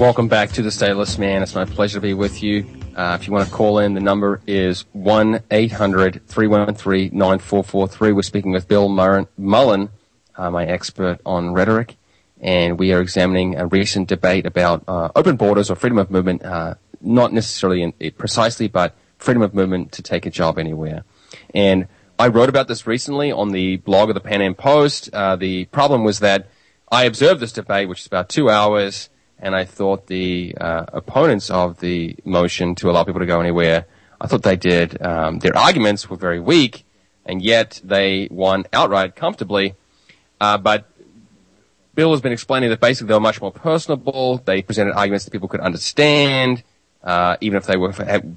Speaker 2: Welcome back to the Stateless Man. It's my pleasure to be with you. Uh, if you want to call in, the number is 1-800-313-9443. We're speaking with Bill Mullen, uh, my expert on rhetoric. and we are examining a recent debate about uh, open borders or freedom of movement, uh, not necessarily in, precisely, but freedom of movement to take a job anywhere. And I wrote about this recently on the blog of the PanAm Post. Uh, the problem was that I observed this debate, which is about two hours, and I thought the uh, opponents of the motion to allow people to go anywhere, I thought they did. Um, their arguments were very weak, and yet they won outright comfortably. Uh, but Bill has been explaining that basically they were much more personable. They presented arguments that people could understand, uh, even if they were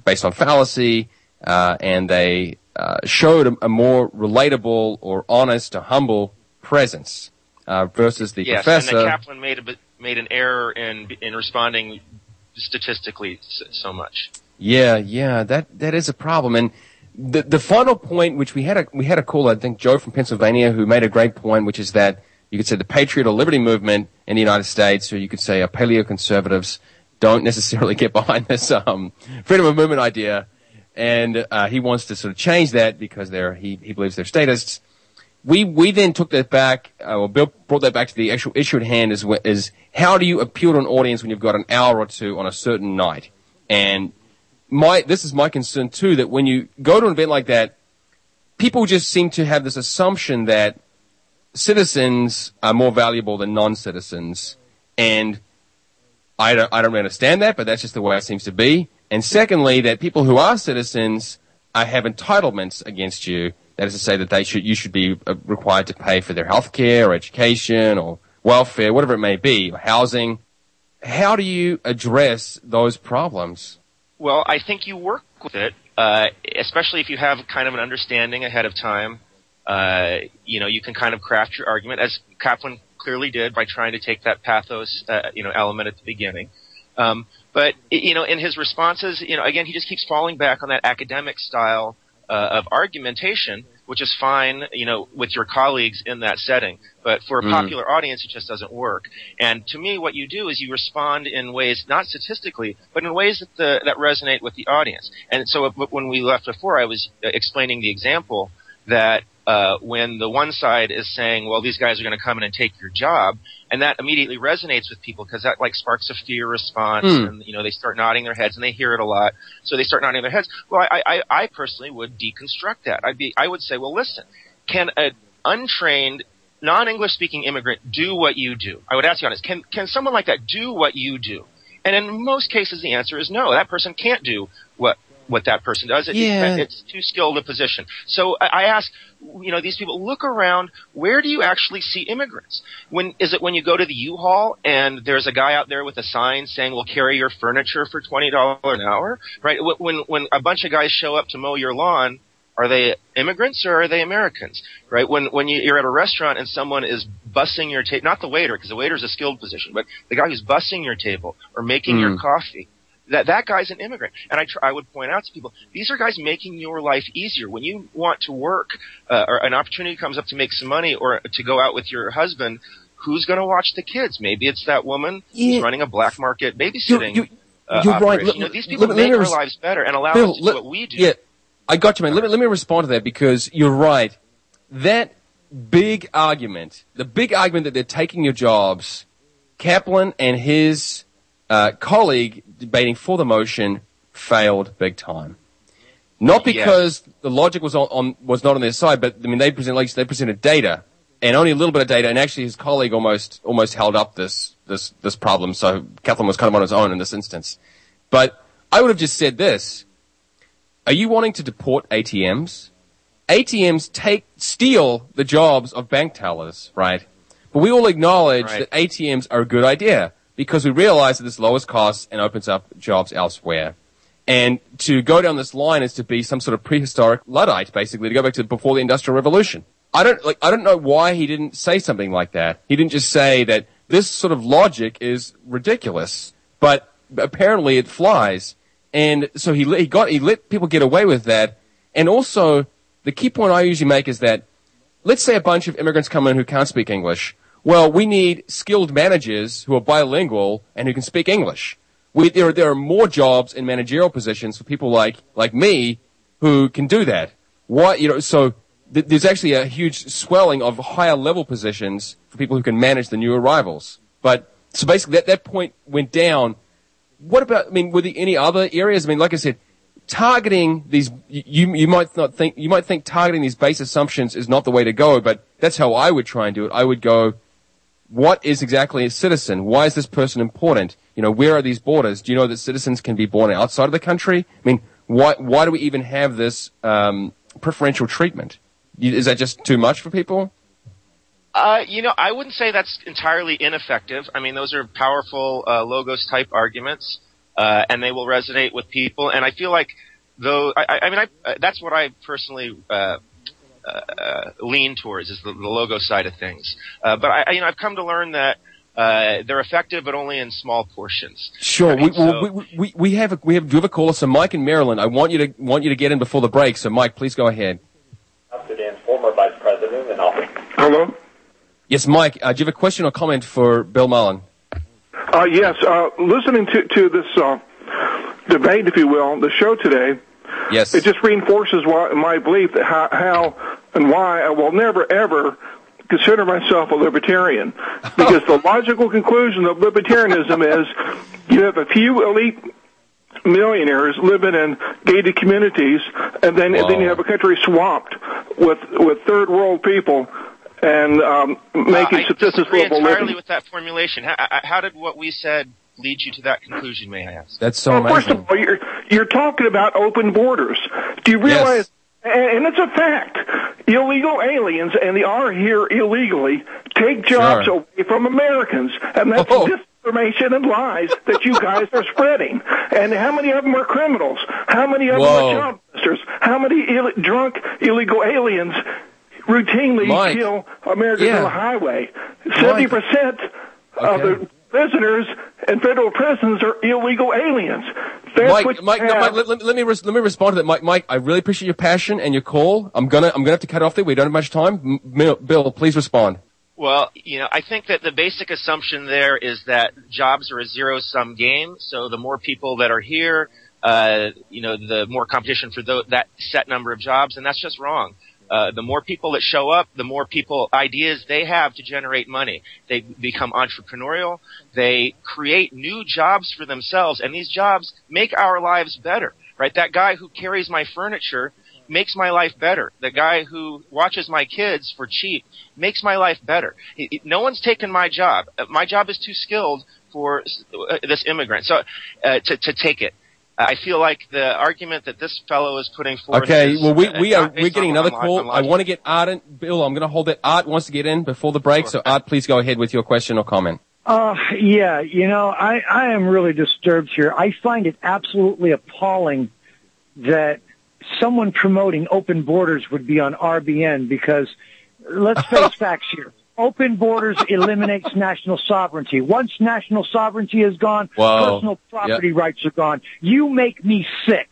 Speaker 2: based on fallacy, uh, and they uh, showed a, a, more relatable or honest or humble presence uh, versus the
Speaker 5: yes,
Speaker 2: professor.
Speaker 5: Yes, and Caplan made a made an error in in responding statistically so much.
Speaker 2: Yeah, yeah, that that is a problem, and the the final point, which we had a we had a call, I think Joe from Pennsylvania, who made a great point, which is that you could say the patriot or liberty movement in the United States, or you could say a paleoconservatives don't necessarily get behind this um, freedom of movement idea, and uh, he wants to sort of change that because they're he he believes they're statists. We we then took that back, uh, or Bill brought that back to the actual issue at hand is is how do you appeal to an audience when you've got an hour or two on a certain night, and my this is my concern too that when you go to an event like that, people just seem to have this assumption that citizens are more valuable than non-citizens, and I don't, I don't understand that, but that's just the way it seems to be. And secondly, that people who are citizens are, have entitlements against you. That is to say that they should, you should be uh, required to pay for their health care or education or welfare, whatever it may be, housing. How do you address those problems?
Speaker 5: Well, I think you work with it, uh, especially if you have kind of an understanding ahead of time uh, you know, you can kind of craft your argument as Caplan clearly did by trying to take that pathos, uh, you know, element at the beginning. Um, but you know, in his responses, you know, again, he just keeps falling back on that academic style uh, of argumentation, which is fine, you know, with your colleagues in that setting. But for a mm. popular audience, it just doesn't work. And to me, what you do is you respond in ways, not statistically, but in ways that the, that resonate with the audience. And so, when we left before, I was uh, explaining the example that uh, when the one side is saying, well, these guys are going to come in and take your job, and that immediately resonates with people because that like sparks a fear response, mm. and you know they start nodding their heads, and they hear it a lot, so they start nodding their heads. Well, I, I, I personally would deconstruct that. I'd be, I would say, well, listen, can an untrained non-English speaking immigrant do what you do? I would ask you on this. Can, can someone like that do what you do? And in most cases, the answer is no. That person can't do what what that person does. It,
Speaker 2: yeah.
Speaker 5: It's too skilled a position. So I ask, you know, these people look around. Where do you actually see immigrants? When is it when you go to the U-Haul and there's a guy out there with a sign saying, "We'll carry your furniture for twenty dollars an hour"? Right? When when a bunch of guys show up to mow your lawn, are they immigrants or are they Americans? Right? When when you're at a restaurant and someone is bussing your table, not the waiter because the waiter is a skilled position, but the guy who's bussing your table or making mm. your coffee that that guy's an immigrant. And I, tr- I would point out to people, these are guys making your life easier. When you want to work, uh, or an opportunity comes up to make some money or to go out with your husband, who's going to watch the kids? Maybe it's that woman yeah. who's running a black market babysitting.
Speaker 2: You, you, uh, you're right.
Speaker 5: you know, these people let, make let our res- lives better and allow
Speaker 2: Bill,
Speaker 5: us to do what we do.
Speaker 2: Yeah, I got you, man. Let me, let me respond to that because you're right. That big argument, the big argument that they're taking your jobs, Caplan and his uh, colleague debating for the motion failed big time. Not because yes. the logic was on, on, was not on their side, but I mean they present like they presented data and only a little bit of data, and actually his colleague almost almost held up this this this problem. So Caplan was kind of on his own in this instance. But I would have just said this: Are you wanting to deport ATMs? ATMs take steal the jobs of bank tellers, right? But we all acknowledge right. that ATMs are a good idea because we realize that this lowers costs and opens up jobs elsewhere. And to go down this line is to be some sort of prehistoric Luddite, basically, to go back to before the Industrial Revolution. I don't, like, I don't know why he didn't say something like that. He didn't just say that this sort of logic is ridiculous, but apparently it flies. And so he, he got, he let people get away with that. And also, the key point I usually make is that, let's say a bunch of immigrants come in who can't speak English well, we need skilled managers who are bilingual and who can speak English. We, there, there are more jobs in managerial positions for people like, like me who can do that. What, you know, so th- there's actually a huge swelling of higher level positions for people who can manage the new arrivals. But so basically, that that point went down. What about? I mean, were there any other areas? I mean, like I said, targeting these you you might not think you might think targeting these base assumptions is not the way to go, but that's how I would try and do it. I would go, what is exactly a citizen? Why is this person important? You know, where are these borders? Do you know that citizens can be born outside of the country? I mean, why why do we even have this um, preferential treatment? Is that just too much for people?
Speaker 5: Uh, you know, I wouldn't say that's entirely ineffective. I mean, those are powerful uh, logos type arguments, uh, and they will resonate with people. And I feel like, though, I, I mean, I, that's what I personally uh, uh, lean towards is the, the logo side of things. Uh, but I, you know, I've come to learn that. Uh, they're effective, but only in small portions.
Speaker 2: Sure. I mean, we, so, we, we, we have a, we have, do you have a caller? So Mike in Maryland, I want you to, want you to get in before the break. So Mike, please go ahead.
Speaker 10: Sudan's former vice president and office.
Speaker 11: Hello?
Speaker 2: Yes, Mike, uh, do you have a question or comment for Bill Mullen?
Speaker 11: Uh, yes, uh, listening to, to this, uh, debate, if you will, the show today,
Speaker 2: Yes.
Speaker 11: It just reinforces why, my belief that how, how and why I will never ever consider myself a libertarian. Because the logical conclusion of libertarianism is you have a few elite millionaires living in gated communities, and then and then you have a country swamped with with third world people and um, making
Speaker 5: uh, I
Speaker 11: subsistence
Speaker 5: disagree
Speaker 11: level
Speaker 5: entirely
Speaker 11: living.
Speaker 5: with that formulation. How, how did what we said lead you to that conclusion? May I ask?
Speaker 2: That's so
Speaker 11: well, first of all, you're you're talking about open borders. Do you realize? And, and it's a fact. Illegal aliens, and they are here illegally, take jobs
Speaker 2: Sure.
Speaker 11: away from Americans, and that's
Speaker 2: Oh.
Speaker 11: disinformation and lies that you guys are spreading. And how many of them are criminals? How many of them are job busters? How many Ill- drunk illegal aliens routinely
Speaker 2: Mike.
Speaker 11: kill Americans
Speaker 2: Yeah.
Speaker 11: on the highway? Seventy percent of
Speaker 2: Okay.
Speaker 11: the prisoners in federal prisons are illegal aliens. That's
Speaker 2: Mike, Mike, no. Mike let, let, let me res- let me respond to that, Mike. Mike, I really appreciate your passion and your call. I'm gonna I'm gonna have to cut off there. We don't have much time. M- Bill, Bill, please respond.
Speaker 5: Well, you know, I think that the basic assumption there is that jobs are a zero sum game. So the more people that are here, uh, you know, the more competition for tho- that set number of jobs, and that's just wrong. Uh, the more people that show up, the more people ideas they have to generate money. They become entrepreneurial. They create new jobs for themselves, and these jobs make our lives better. Right? That guy who carries my furniture makes my life better. The guy who watches my kids for cheap makes my life better. No one's taken my job. My job is too skilled for uh, this immigrant. So uh, to to take it. I feel like the argument that this fellow is putting forth.
Speaker 2: Okay,
Speaker 5: is,
Speaker 2: well we
Speaker 5: uh,
Speaker 2: we are we're getting another
Speaker 5: on-
Speaker 2: call.
Speaker 5: on
Speaker 2: I
Speaker 5: logic.
Speaker 2: want to get Art and Bill. I'm gonna hold that. Art wants to get in before the break. So Art, please go ahead with your question or comment.
Speaker 12: Uh, yeah, you know, I, I am really disturbed here. I find it absolutely appalling that someone promoting open borders would be on RBN because let's face facts here. Open borders eliminates national sovereignty. Once national sovereignty is gone,
Speaker 2: Whoa.
Speaker 12: personal property rights are gone. You make me sick.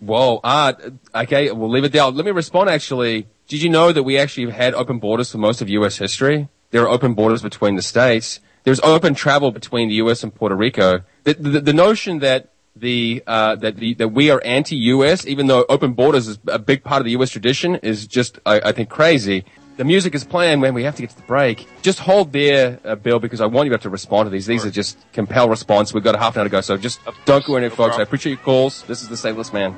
Speaker 2: Whoa, Art. Okay, we'll leave it there. Let me respond. Actually, did you know that we actually have had open borders for most of U.S. history? There are open borders between the states. There's open travel between the U.S. and Puerto Rico. The, the, the notion that the uh, that the, that we are anti-U.S. even though open borders is a big part of the U.S. tradition is just I, I think crazy. The music is playing when we have to get to the break. Just hold there, uh, Bill, because I want you to have to respond to these. These are just compel response. We've got a half an hour to go, so just don't go in, anywhere, folks. I appreciate your calls. This is the Stateless Man.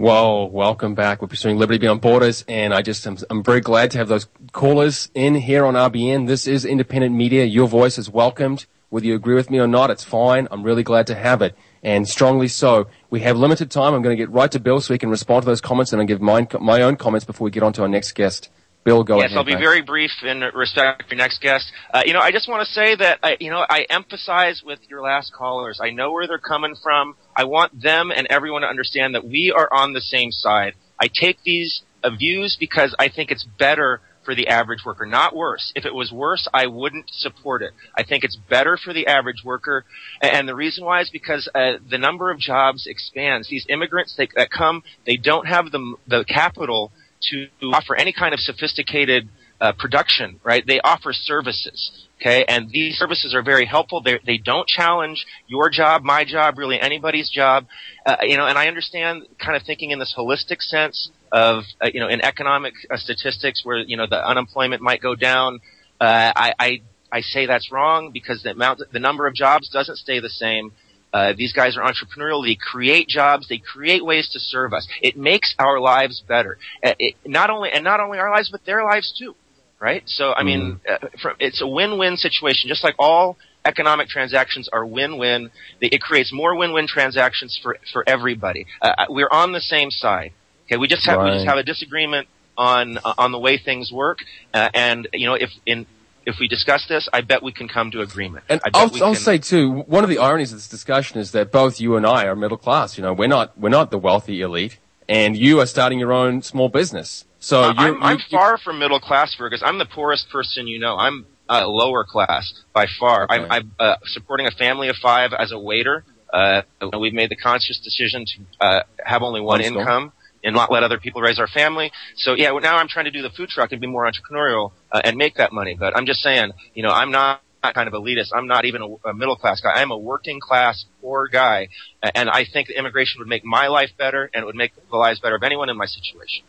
Speaker 2: Whoa, welcome back. We're pursuing Liberty Beyond Borders, and I just am I'm very glad to have those callers in here on RBN. This is independent media. Your voice is welcomed. Whether you agree with me or not, it's fine. I'm really glad to have it, and strongly so. We have limited time. I'm going to get right to Bill so he can respond to those comments and then give mine, my own comments before we get on to our next guest. Bill, go
Speaker 5: yes,
Speaker 2: ahead.
Speaker 5: I'll be
Speaker 2: mate.
Speaker 5: very brief in respect to your next guest. Uh, you know, I just want to say that I, you know I empathize with your last callers. I know where they're coming from. I want them and everyone to understand that we are on the same side. I take these uh, views because I think it's better for the average worker, not worse. If it was worse, I wouldn't support it. I think it's better for the average worker, and the reason why is because uh, the number of jobs expands. These immigrants they, that come, they don't have the the capital to offer any kind of sophisticated uh, production, right? They offer services. Okay, and these services are very helpful. They're, they don't challenge your job, my job, really anybody's job. Uh, you know, and I understand kind of thinking in this holistic sense of uh, you know in economic uh, statistics where you know the unemployment might go down. Uh, I, I I say that's wrong because the amount the number of jobs doesn't stay the same. Uh, these guys are entrepreneurial. They create jobs. They create ways to serve us. It makes our lives better. Uh, it, not only and not only our lives, but their lives too right? So, I mean, uh, for, it's a win-win situation, just like all economic transactions are win-win. It creates more win-win transactions for, for everybody. Uh, we're on the same side. Okay, we just have,
Speaker 2: Right.
Speaker 5: we just have a disagreement on, uh, on the way things work. Uh, and, you know, if, in, if we discuss this, I bet we can come to agreement.
Speaker 2: And I'll, I'll
Speaker 5: can-
Speaker 2: say too, one of the ironies of this discussion is that both you and I are middle class. You know, we're not we're not the wealthy elite, and you are starting your own small business. So
Speaker 5: Uh, I'm, I'm far from middle class, Fergus. I'm the poorest person you know. I'm uh, lower class by far. I'm, I'm uh, supporting a family of five as a waiter. Uh, we've made the conscious decision to uh, have only one
Speaker 2: Wonderful.
Speaker 5: income and not let other people raise our family. So yeah, now I'm trying to do the food truck and be more entrepreneurial uh, and make that money. But I'm just saying, you know, I'm not kind of elitist. I'm not even a, a middle class guy. I'm a working class poor guy, and I think that immigration would make my life better and it would make the lives better of anyone in my situation.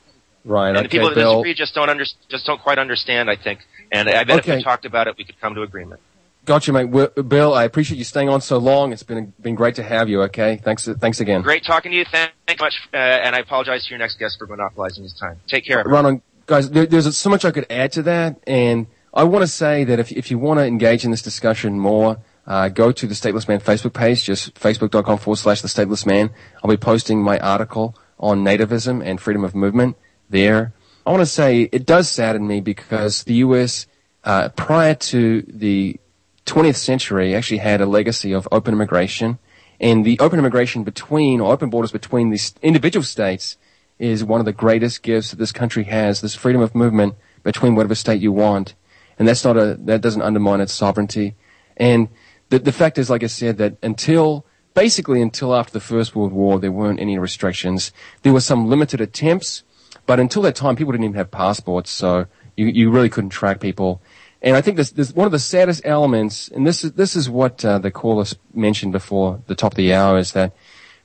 Speaker 2: right?
Speaker 5: And the people that
Speaker 2: Bill.
Speaker 5: disagree just don't under, just don't quite understand. I think, and I bet if we talked about it, we could come to agreement.
Speaker 2: Gotcha, mate. Well, Bill, I appreciate you staying on so long. It's been been great to have you. Okay, thanks thanks again.
Speaker 5: Great talking to you. Thank you so much, uh, and I apologize to your next guest for monopolizing his time. Take care.
Speaker 2: Run on, guys. There, there's so much I could add to that, and I want to say that if if you want to engage in this discussion more, uh, go to the Stateless Man Facebook page, just facebook.com forward slash the Stateless Man. I'll be posting my article on nativism and freedom of movement there. I want to say it does sadden me because the U.S. Uh, prior to the 20th century actually had a legacy of open immigration, and the open immigration between or open borders between these individual states is one of the greatest gifts that this country has. This freedom of movement between whatever state you want, and that's not a that doesn't undermine its sovereignty. And the the fact is, like I said, that until basically until after the First World War, there weren't any restrictions. There were some limited attempts, but until that time, people didn't even have passports, so you you really couldn't track people. And I think this, this one of the saddest elements, and this is this is what uh, the caller mentioned before the top of the hour, is that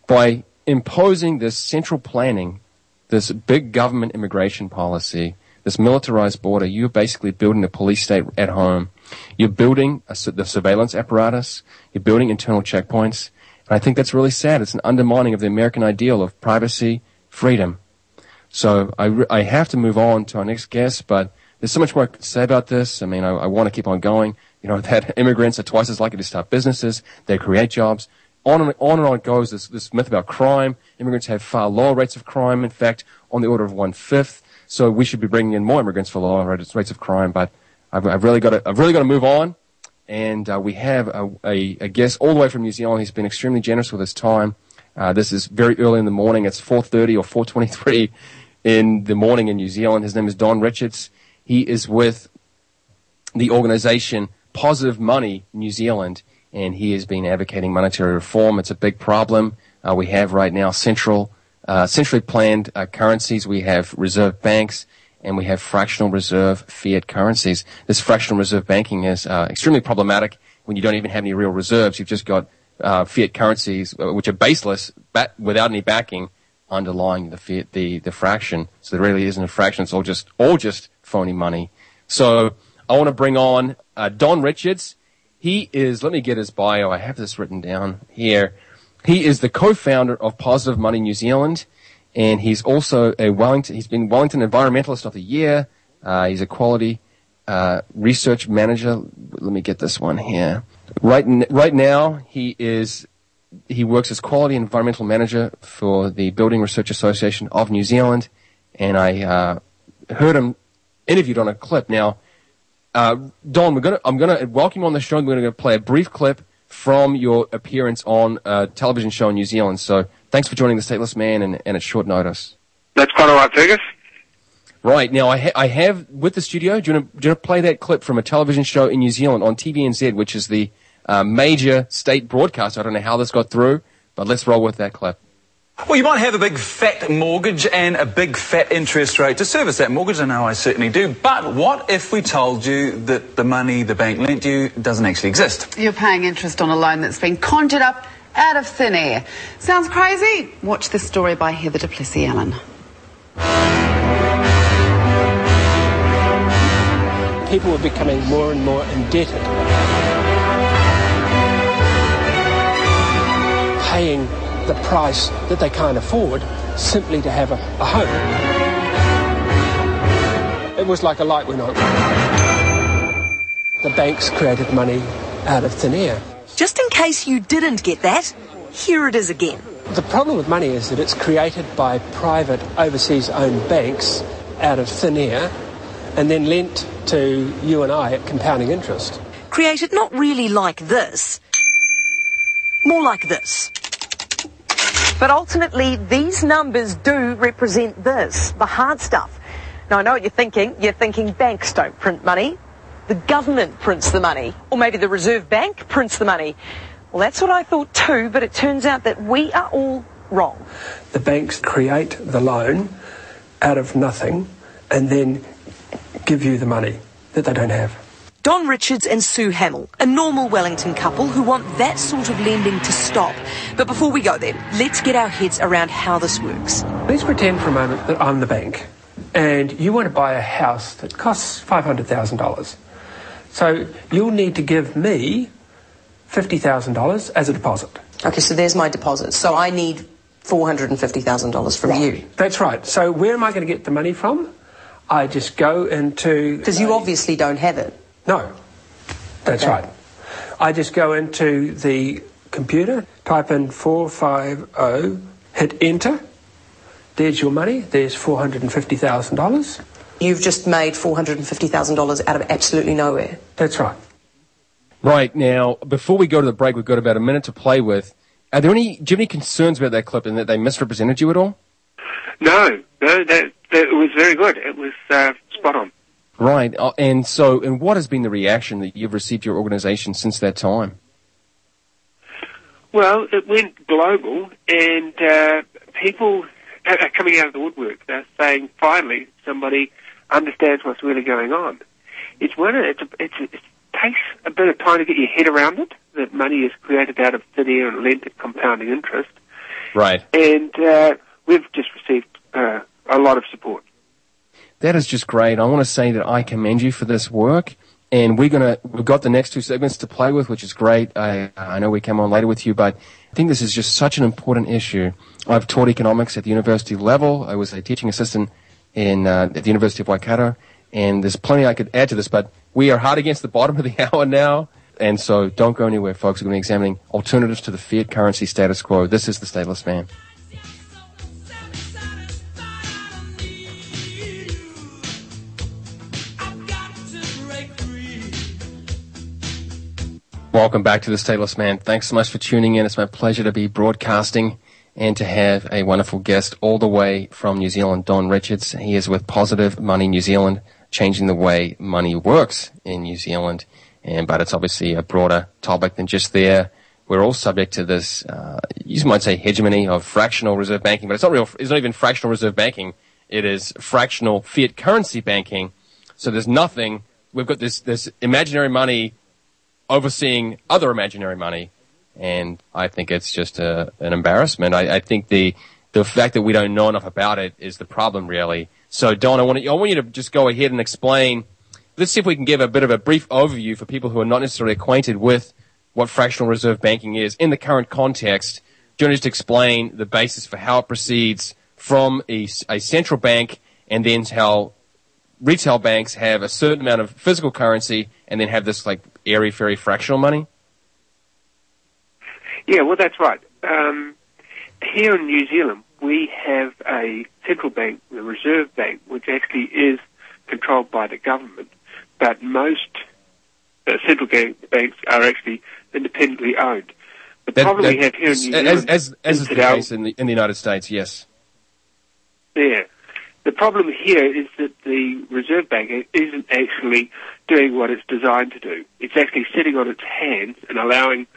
Speaker 2: by imposing this central planning, this big government immigration policy, this militarized border, you're basically building a police state at home. You're building a, the surveillance apparatus. You're building internal checkpoints. And I think that's really sad. It's an undermining of the American ideal of privacy, freedom. So I, I have to move on to our next guest, but there's so much more I could say about this. I mean, I, I want to keep on going. You know, that immigrants are twice as likely to start businesses. They create jobs. On and on and on it goes. This, this myth about crime. Immigrants have far lower rates of crime. In fact, on the order of one fifth. So we should be bringing in more immigrants for lower rates of crime. But I've, I've really got to, I've really got to move on. And uh, we have a, a, a guest all the way from New Zealand. He's been extremely generous with his time. Uh, this is very early in the morning. It's 4:30 or 4:23 in the morning in New Zealand. His name is Don Richards. He is with the organization Positive Money New Zealand, and he has been advocating monetary reform. It's a big problem uh, we have right now. Central, uh, centrally planned uh, currencies. We have reserve banks, and we have fractional reserve fiat currencies. This fractional reserve banking is uh, extremely problematic when you don't even have any real reserves. You've just got uh, fiat currencies uh, which are baseless, ba- without any backing underlying the fiat, the the fraction. So there really isn't a fraction. It's all just all just phony money. So I want to bring on uh, Don Richards. He is. Let me get his bio. I have this written down here. He is the co-founder of Positive Money New Zealand, and he's also a Wellington. He's been Wellington Environmentalist of the Year. Uh, he's a quality uh, research manager. Let me get this one here. Right, n- right now, he is he works as quality environmental manager for the Building Research Association of New Zealand, and I uh, heard him interviewed on a clip. Now, uh, Don, we're gonna I'm gonna welcome you on the show. and We're gonna play a brief clip from your appearance on a television show in New Zealand. So, thanks for joining the Stateless Man and, and at short notice.
Speaker 13: That's quite all right, Fergus.
Speaker 2: Right now, I, ha- I have with the studio. Do you, want to, do you want to play that clip from a television show in New Zealand on TVNZ, which is the uh, major state broadcast? I don't know how this got through, but let's roll with that clip.
Speaker 13: Well, you might have a big fat mortgage and a big fat interest rate to service that mortgage. I know I certainly do. But what if we told you that the money the bank lent you doesn't actually exist?
Speaker 14: You're paying interest on a loan that's been conjured up out of thin air. Sounds crazy? Watch this story by Heather du Plessis-Allan.
Speaker 15: People are becoming more and more indebted. Paying the price that they can't afford simply to have a, a home. It was like a light went on. The banks created money out of thin air.
Speaker 16: Just in case you didn't get that, here it is again.
Speaker 15: The problem with money is that it's created by private overseas owned banks out of thin air and then lent to you and I at compounding interest.
Speaker 16: Created not really like this, more like this. But ultimately, these numbers do represent this, the hard stuff. Now, I know what you're thinking. You're thinking banks don't print money. The government prints the money. Or maybe the Reserve Bank prints the money. Well, that's what I thought too, but it turns out that we are all wrong.
Speaker 15: The banks create the loan out of nothing and then give you the money that they don't have.
Speaker 16: Don Richards and Sue Hamill, a normal Wellington couple who want that sort of lending to stop. But before we go there, let's get our heads around how this works.
Speaker 15: Let's pretend for a moment that I'm the bank and you want to buy a house that costs $500,000. So you'll need to give me $50,000 as a deposit.
Speaker 17: Okay, so there's my deposit. So I need $450,000 from you.
Speaker 15: That's right. So where am I going to get the money from? I just go into.
Speaker 17: Because you obviously don't have it.
Speaker 15: No. That's
Speaker 17: Okay.
Speaker 15: right. I just go into the computer, type in 450, hit enter. There's your money. There's $450,000.
Speaker 17: You've just made $450,000 out of absolutely nowhere.
Speaker 15: That's right.
Speaker 2: Right now, before we go to the break, we've got about a minute to play with. Are there any? Do you have any concerns about that clip and that they misrepresented you at all?
Speaker 18: No, no, that, that was very good. It was uh, spot on.
Speaker 2: Right. Uh, and so, and what has been the reaction that you've received your organisation since that time?
Speaker 18: Well, it went global, and uh, people are are coming out of the woodwork. They're saying, finally, somebody understands what's really going on. It's one. It's, a, it's a, it takes a bit of time to get your head around it. That money is created out of thin air and lent at compounding interest,
Speaker 2: Right.
Speaker 18: and uh, we've just received uh, a lot of support.
Speaker 2: That is just great. I want to say that I commend you for this work. And we're gonna, we've got the next two segments to play with, which is great. I, I know we come on later with you, but I think this is just such an important issue. I've taught economics at the university level. I was a teaching assistant in, uh, at the University of Waikato. And there's plenty I could add to this, but we are hard against the bottom of the hour now. And so don't go anywhere, folks. We're going to be examining alternatives to the fiat currency status quo. This is the Stateless Man. Welcome back to the Stateless Man. Thanks so much for tuning in. It's my pleasure to be broadcasting and to have a wonderful guest all the way from New Zealand, Don Richards. He is with Positive Money New Zealand, changing the way money works in New Zealand. And, but it's obviously a broader topic than just there. We're all subject to this, uh, you might say hegemony of fractional reserve banking, but it's not real, it's not even fractional reserve banking. It is fractional fiat currency banking. So there's nothing, we've got this, this imaginary money overseeing other imaginary money, and I think it's just a, an embarrassment. I, I think the the fact that we don't know enough about it is the problem, really. So, Don, I want to, I want you to just go ahead and explain. Let's see if we can give a bit of a brief overview for people who are not necessarily acquainted with what fractional reserve banking is in the current context. Do you want to just explain the basis for how it proceeds from a, a central bank and then how retail banks have a certain amount of physical currency and then have this like airy fairy fractional money?
Speaker 18: Yeah, well, that's right. Um, here in New Zealand, we have a central bank, the Reserve Bank, which actually is controlled by the government, but most uh, central bank, banks are actually independently owned. The
Speaker 2: That-
Speaker 18: problem
Speaker 2: that-
Speaker 18: we have here in New Zealand
Speaker 2: as, as is
Speaker 18: is
Speaker 2: the case in the, in the United States, yes.
Speaker 18: Yeah. The problem here is that the Reserve Bank isn't actually doing what it's designed to do. It's actually sitting on its hands and allowing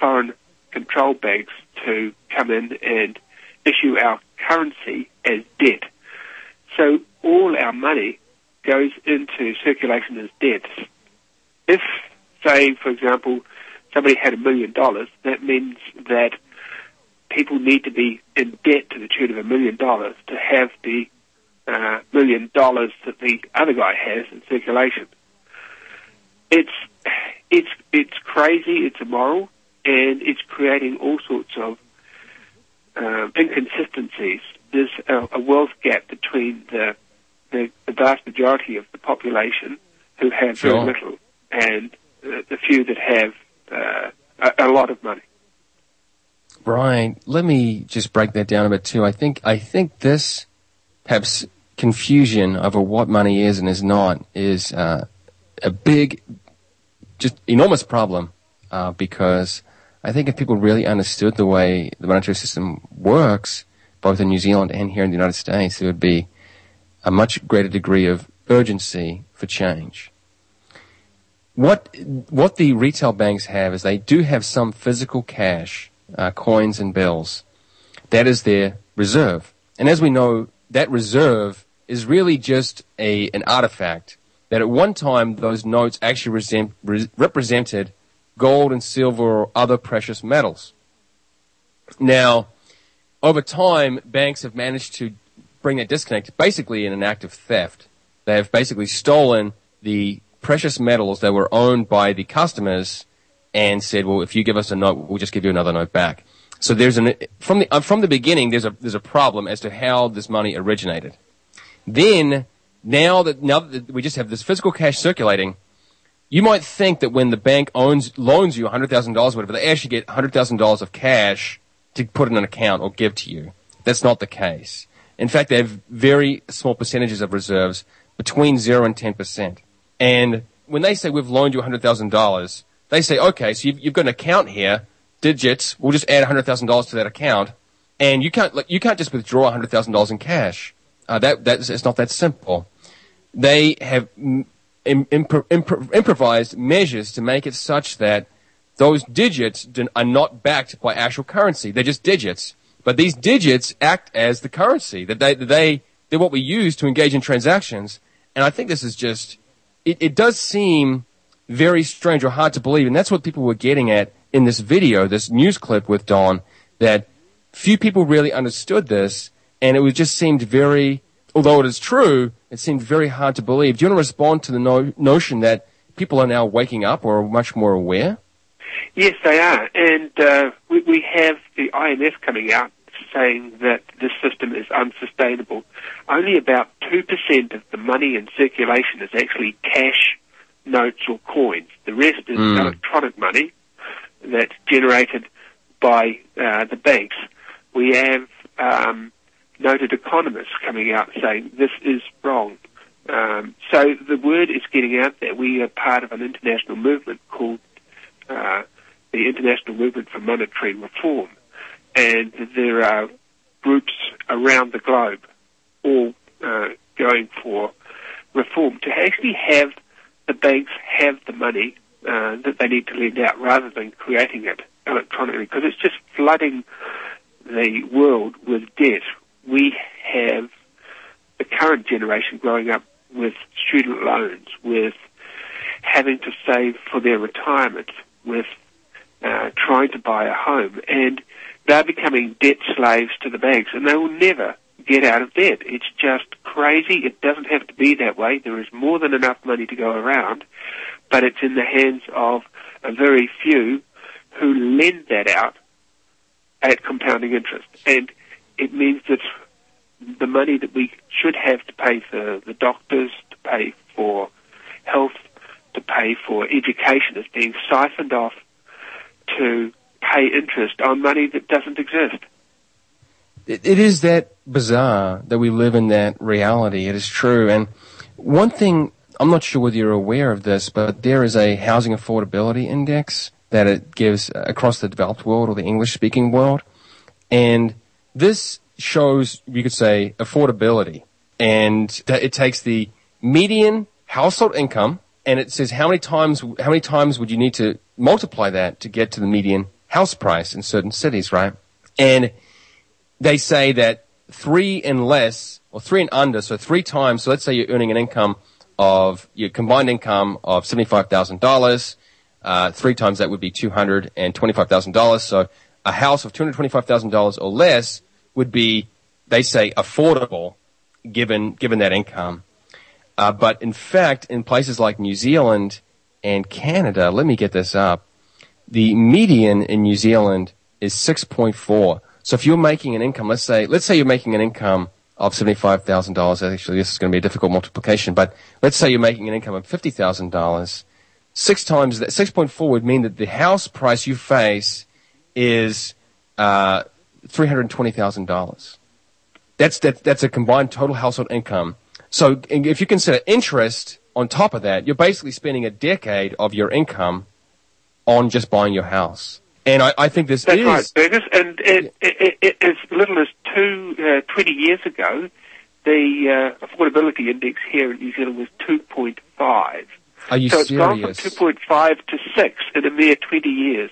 Speaker 18: foreign control banks to come in and issue our currency as debt. So all our money goes into circulation as debt. If, say, for example, somebody had a million dollars, that means that people need to be in debt to the tune of a million dollars to have the uh, million dollars that the other guy has in circulation. It's it's it's crazy. It's immoral, and it's creating all sorts of um, inconsistencies. There's a, a wealth gap between the, the the vast majority of the population who have
Speaker 2: Sure.
Speaker 18: very little and the, the few that have uh, a, a lot of money.
Speaker 2: Brian, let me just break that down a bit too. I think I think this perhaps confusion over what money is and is not is uh, a big, just enormous problem uh, because I think if people really understood the way the monetary system works, both in New Zealand and here in the United States, there would be a much greater degree of urgency for change. What what the retail banks have is they do have some physical cash, uh, coins and bills. That is their reserve, and as we know, that reserve is really just a an artifact that at one time those notes actually resent, re- represented gold and silver or other precious metals. Now, over time, banks have managed to bring that disconnect basically in an act of theft. They have basically stolen the precious metals that were owned by the customers and said, well, if you give us a note, we'll just give you another note back. So there's an, from the, uh, from the beginning, there's a, there's a problem as to how this money originated. Then, now that, now that we just have this physical cash circulating, you might think that when the bank owns, loans you $100,000 or whatever, they actually get $100,000 of cash to put in an account or give to you. That's not the case. In fact, they have very small percentages of reserves between 0 and 10%. And when they say we've loaned you $100,000, they say, okay, so you've, you've got an account here, digits, we'll just add $100,000 to that account, and you can't, you can't just withdraw $100,000 in cash. Uh, that, that's, it's not that simple. They have im- impro- impro- improvised measures to make it such that those digits are not backed by actual currency. They're just digits. But these digits act as the currency that they, they, they're what we use to engage in transactions. And I think this is just, it, it does seem very strange or hard to believe. And that's what people were getting at in this video, this news clip with Don, that few people really understood this. And it was just seemed very, although it is true, it seemed very hard to believe. Do you want to respond to the no- notion that people are now waking up or are much more aware?
Speaker 18: Yes, they are, and uh, we, we have the IMF coming out saying that this system is unsustainable. Only about two percent of the money in circulation is actually cash, notes, or coins. The rest is
Speaker 2: Mm.
Speaker 18: electronic money that's generated by uh, the banks. We have um, noted economists coming out saying this is wrong. Um, so the word is getting out that We are part of an international movement called uh, the International Movement for Monetary Reform, and there are groups around the globe all uh, going for reform to actually have the banks have the money uh, that they need to lend out rather than creating it electronically because it's just flooding the world with debt. We have the current generation growing up with student loans, with having to save for their retirement, with uh, trying to buy a home, and they're becoming debt slaves to the banks, and they will never get out of debt. It's just crazy. It doesn't have to be that way. There is more than enough money to go around, but it's in the hands of a very few who lend that out at compounding interest. And it means that the money that we should have to pay for the doctors, to pay for health, to pay for education is being siphoned off to pay interest on money that doesn't exist.
Speaker 2: it, it is that bizarre that we live in that reality. It is true. And one thing, I'm not sure whether you're aware of this, but there is a housing affordability index that it gives across the developed world or the English speaking world. And this shows, you could say, affordability. And it takes the median household income and it says how many times, how many times would you need to multiply that to get to the median house price in certain cities, right? And they say that three and less, or three and under, so three times, so let's say you're earning an income of, your combined income of $75,000, uh, three times that would be $225,000. So a house of $225,000 or less would be, they say, affordable given, given that income. Uh, but in fact, in places like New Zealand and Canada, let me get this up. The median in New Zealand is 6.4. So if you're making an income, let's say, let's say you're making an income of $75,000. Actually, this is going to be a difficult multiplication, but let's say you're making an income of $50,000. Six times that, 6.4 would mean that the house price you face is, uh, $320,000. That's, that, that's a combined total household income. So if you consider interest on top of that, you're basically spending a decade of your income on just buying your house. And I, I think this
Speaker 18: That's
Speaker 2: is
Speaker 18: right, Fergus. And it, it, it, as little as two, uh, 20 years ago, the uh, affordability index here in New Zealand was 2.5.
Speaker 2: Are you
Speaker 18: so it's gone from 2.5 to 6 in a mere 20 years.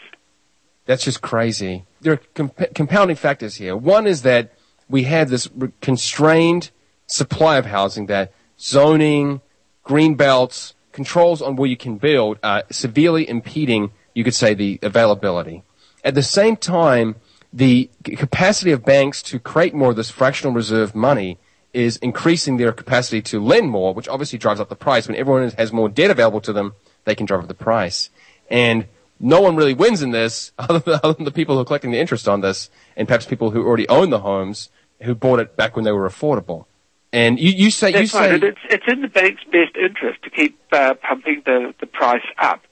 Speaker 2: That's just crazy. There are comp- compounding factors here. One is that we have this re- constrained supply of housing that zoning, green belts, controls on where you can build are severely impeding, you could say, the availability. At the same time, the capacity of banks to create more of this fractional reserve money is increasing their capacity to lend more, which obviously drives up the price. When everyone has more debt available to them, they can drive up the price. And no one really wins in this other than, other than the people who are collecting the interest on this and perhaps people who already own the homes who bought it back when they were affordable. And you, you say, you
Speaker 18: That's right.
Speaker 2: say,
Speaker 18: And it's, it's in the bank's best interest to keep uh, pumping the, the price up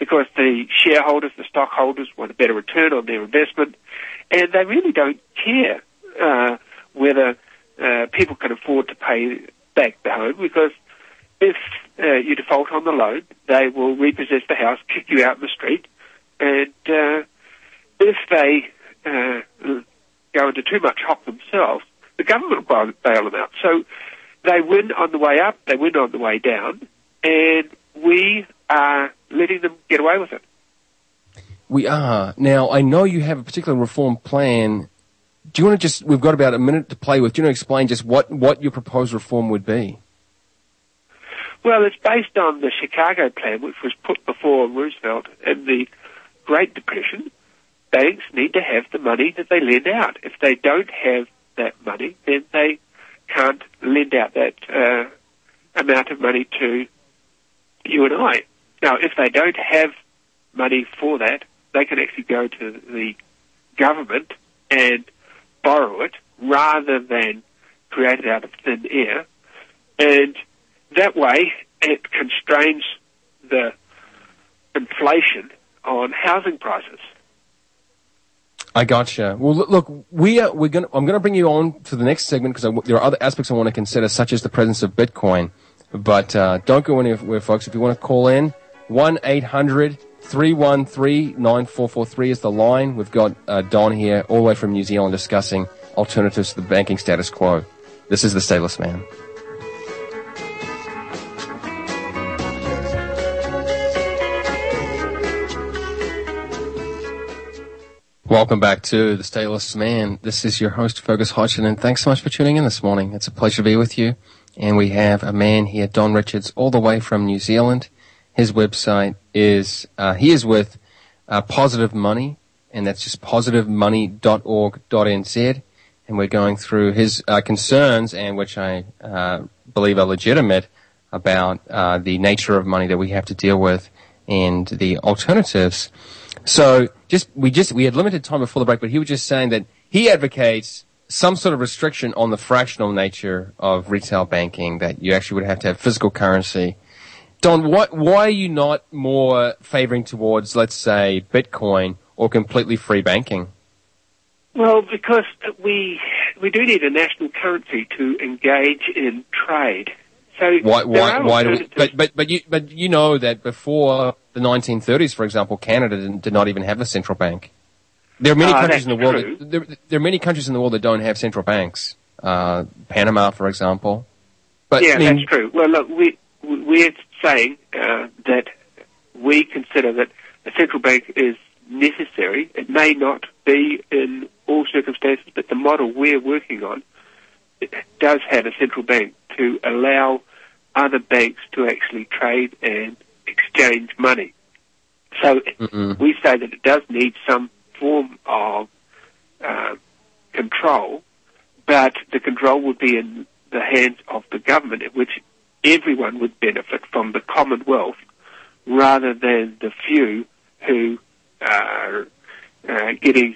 Speaker 18: because the shareholders, the stockholders want a better return on their investment. And they really don't care uh, whether uh, people can afford to pay back the home because if uh, you default on the loan, they will repossess the house, kick you out in the street, and uh, if they uh, go into too much hock themselves, the government will bail- bail them out. So they win on the way up, they win on the way down, and we are letting them get away with it.
Speaker 2: We are. Now, I know you have a particular reform plan. Do you want to just, we've got about a minute to play with. Do you want to explain just what, what your proposed reform would be?
Speaker 18: Well, it's based on the Chicago plan, which was put before Roosevelt in the Great Depression. Banks need to have the money that they lend out. If they don't have that money, then they can't lend out that uh, amount of money to you and I. Now, if they don't have money for that, they can actually go to the government and borrow it rather than create it out of thin air. And that way, it constrains the inflation on housing prices.
Speaker 2: I gotcha. Well, look, we are, we're going I'm going to bring you on to the next segment because there are other aspects I want to consider, such as the presence of Bitcoin. But uh, don't go anywhere, folks. If you want to call in, 1 800 313 9443 is the line. We've got uh, Don here, all the way from New Zealand, discussing alternatives to the banking status quo. This is the Stateless Man. Welcome back to the Stateless Man. This is your host, Fergus Hodgson, and thanks so much for tuning in this morning. It's a pleasure to be with you. And we have a man here, Don Richards, all the way from New Zealand. His website is, uh, he is with uh, Positive Money, and that's just positivemoney.org.nz. And we're going through his uh, concerns, and which I uh, believe are legitimate, about uh, the nature of money that we have to deal with and the alternatives. So just we just we had limited time before the break, but he was just saying that he advocates some sort of restriction on the fractional nature of retail banking that you actually would have to have physical currency. Don, what why are you not more favoring towards, let's say, Bitcoin or completely free banking?
Speaker 18: Well, because we we do need a national currency to engage in trade. So
Speaker 2: Why why why do we, but but but you but you know that before the 1930s, for example, Canada did, did not even have a central bank. There are many
Speaker 18: Ah,
Speaker 2: countries in the world. That, there, there are many countries in the world that don't have central banks. Uh, Panama, for example. But
Speaker 18: yeah,
Speaker 2: I mean,
Speaker 18: that's true. Well, look, we we're saying uh, that we consider that a central bank is necessary. It may not be in all circumstances, but the model we're working on does have a central bank to allow other banks to actually trade and exchange money. So we say that it does need some form of uh, control, but the control would be in the hands of the government, in which everyone would benefit from the commonwealth rather than the few who are uh, getting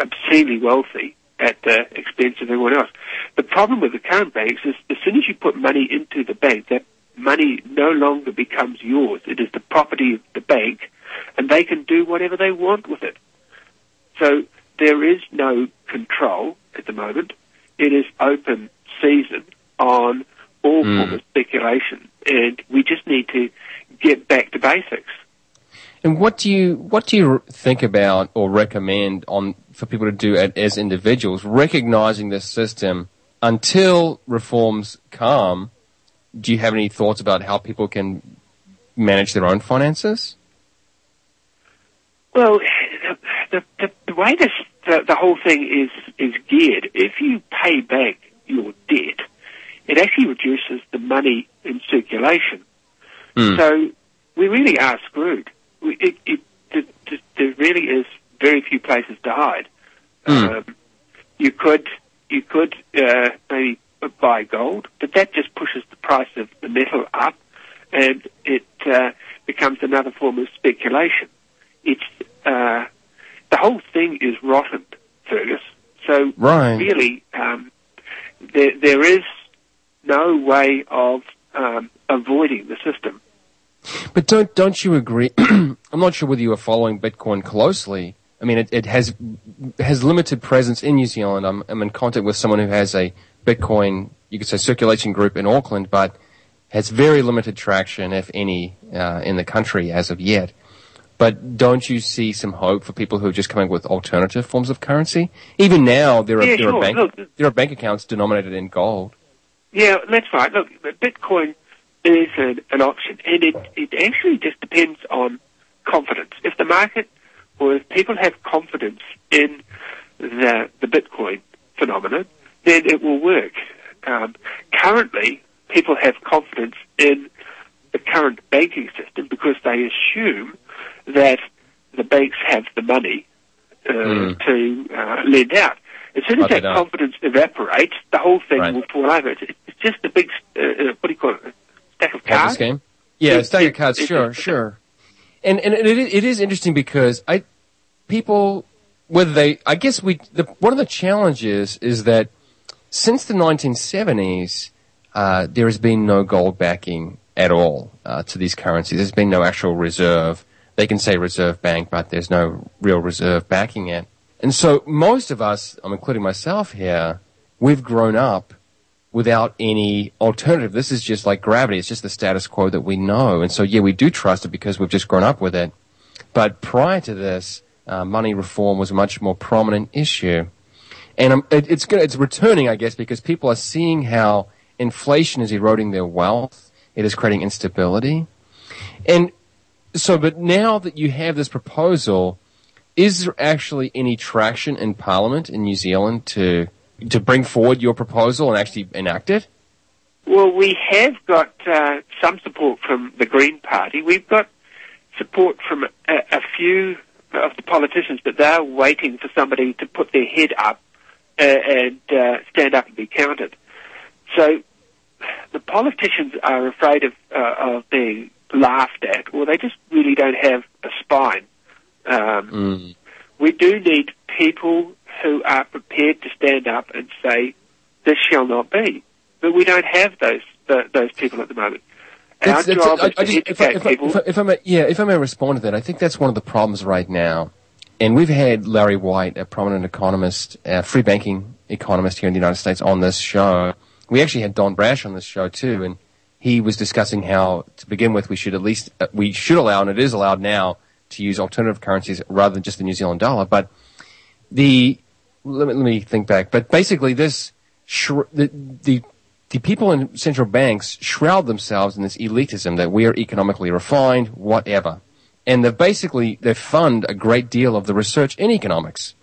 Speaker 18: obscenely wealthy at the expense of everyone else. The problem with the current banks is as soon as you put money into the bank, that money no longer becomes yours. It is the property of the bank, and they can do whatever they want with it. So there is no control at the moment. It is open season on all
Speaker 2: Mm.
Speaker 18: form of speculation, and we just need to get back to basics.
Speaker 2: And what do you what do you think about or recommend on for people to do at, as individuals, recognizing this system until reforms come? Do you have any thoughts about how people can manage their own finances?
Speaker 18: Well, the, the, the way this, the, the whole thing is, is geared, if you pay back your debt, it actually reduces the money in circulation. So we really are screwed. We, it, it, th- th- there really is very few places to hide. Um, you could you could uh, maybe buy gold, but that just pushes the price of the metal up, and it uh, becomes another form of speculation. It's uh, the whole thing is rotten, Fergus. So
Speaker 2: Right.
Speaker 18: really, um, there there is no way of um, avoiding the system.
Speaker 2: But don't don't you agree? I'm not sure whether you are following Bitcoin closely. I mean, it, it has has limited presence in New Zealand. I'm, I'm in contact with someone who has a Bitcoin, you could say, circulation group in Auckland, but has very limited traction, if any, uh, in the country as of yet. But don't you see some hope for people who are just coming up with alternative forms of currency? Even now, there are
Speaker 18: Yeah,
Speaker 2: there are bank
Speaker 18: Look-
Speaker 2: there are bank accounts denominated in gold.
Speaker 18: Yeah, that's right. Look, Bitcoin is an, an option, and it, it actually just depends on confidence. If the market or if people have confidence in the, the Bitcoin phenomenon, then it will work. Um, currently, people have confidence in the current banking system because they assume that the banks have the money uh,
Speaker 2: Mm.
Speaker 18: to uh, lend out. As soon as that confidence evaporates, the whole thing
Speaker 2: Right.
Speaker 18: will fall over. It's, just a big, uh, uh, what do you call it, stack of cards.
Speaker 2: scheme? Yeah,
Speaker 18: It-
Speaker 2: stack of
Speaker 18: it-
Speaker 2: cards.
Speaker 18: it-
Speaker 2: Sure, sure. And and it, is- it is interesting because I people whether they I guess we the, one of the challenges is that since the 1970s uh, there has been no gold backing at all uh, to these currencies. There's been no actual reserve. They can say reserve bank, but there's no real reserve backing it. And so most of us, I'm including myself here, we've grown up without any alternative. This is just like gravity. It's just the status quo that we know. And so, yeah, we do trust it because we've just grown up with it. But prior to this, uh, money reform was a much more prominent issue. And um, it, it's it's returning, I guess, because people are seeing how inflation is eroding their wealth. It is creating instability. And so, but now that you have this proposal, is there actually any traction in Parliament in New Zealand to to bring forward your proposal and actually enact it?
Speaker 18: Well, we have got uh, some support from the Green Party. We've got support from a, a few of the politicians, but they're waiting for somebody to put their head up uh, and uh, stand up and be counted. So the politicians are afraid of, uh, of being laughed at, or they just really don't have a spine. Um, We do need people who are prepared to stand up and say, "This shall not be." But we don't have those th those people at the moment. Our
Speaker 2: That's-
Speaker 18: job
Speaker 2: I-
Speaker 18: is
Speaker 2: I
Speaker 18: to
Speaker 2: just- if I-
Speaker 18: educate
Speaker 2: if I-
Speaker 18: people.
Speaker 2: if I- if I may- yeah, if I may respond to that, I think that's one of the problems right now. And we've had Larry White, a prominent economist, a free banking economist here in the United States, on this show. We actually had Don Brash on this show too, and he was discussing how, to begin with, we should at least uh, we should allow, and it is allowed now, to use alternative currencies rather than just the New Zealand dollar. But the let me, let me think back. But basically, this shri- the, the the people in central banks shroud themselves in this elitism that we are economically refined, whatever, and they basically they fund a great deal of the research in economics.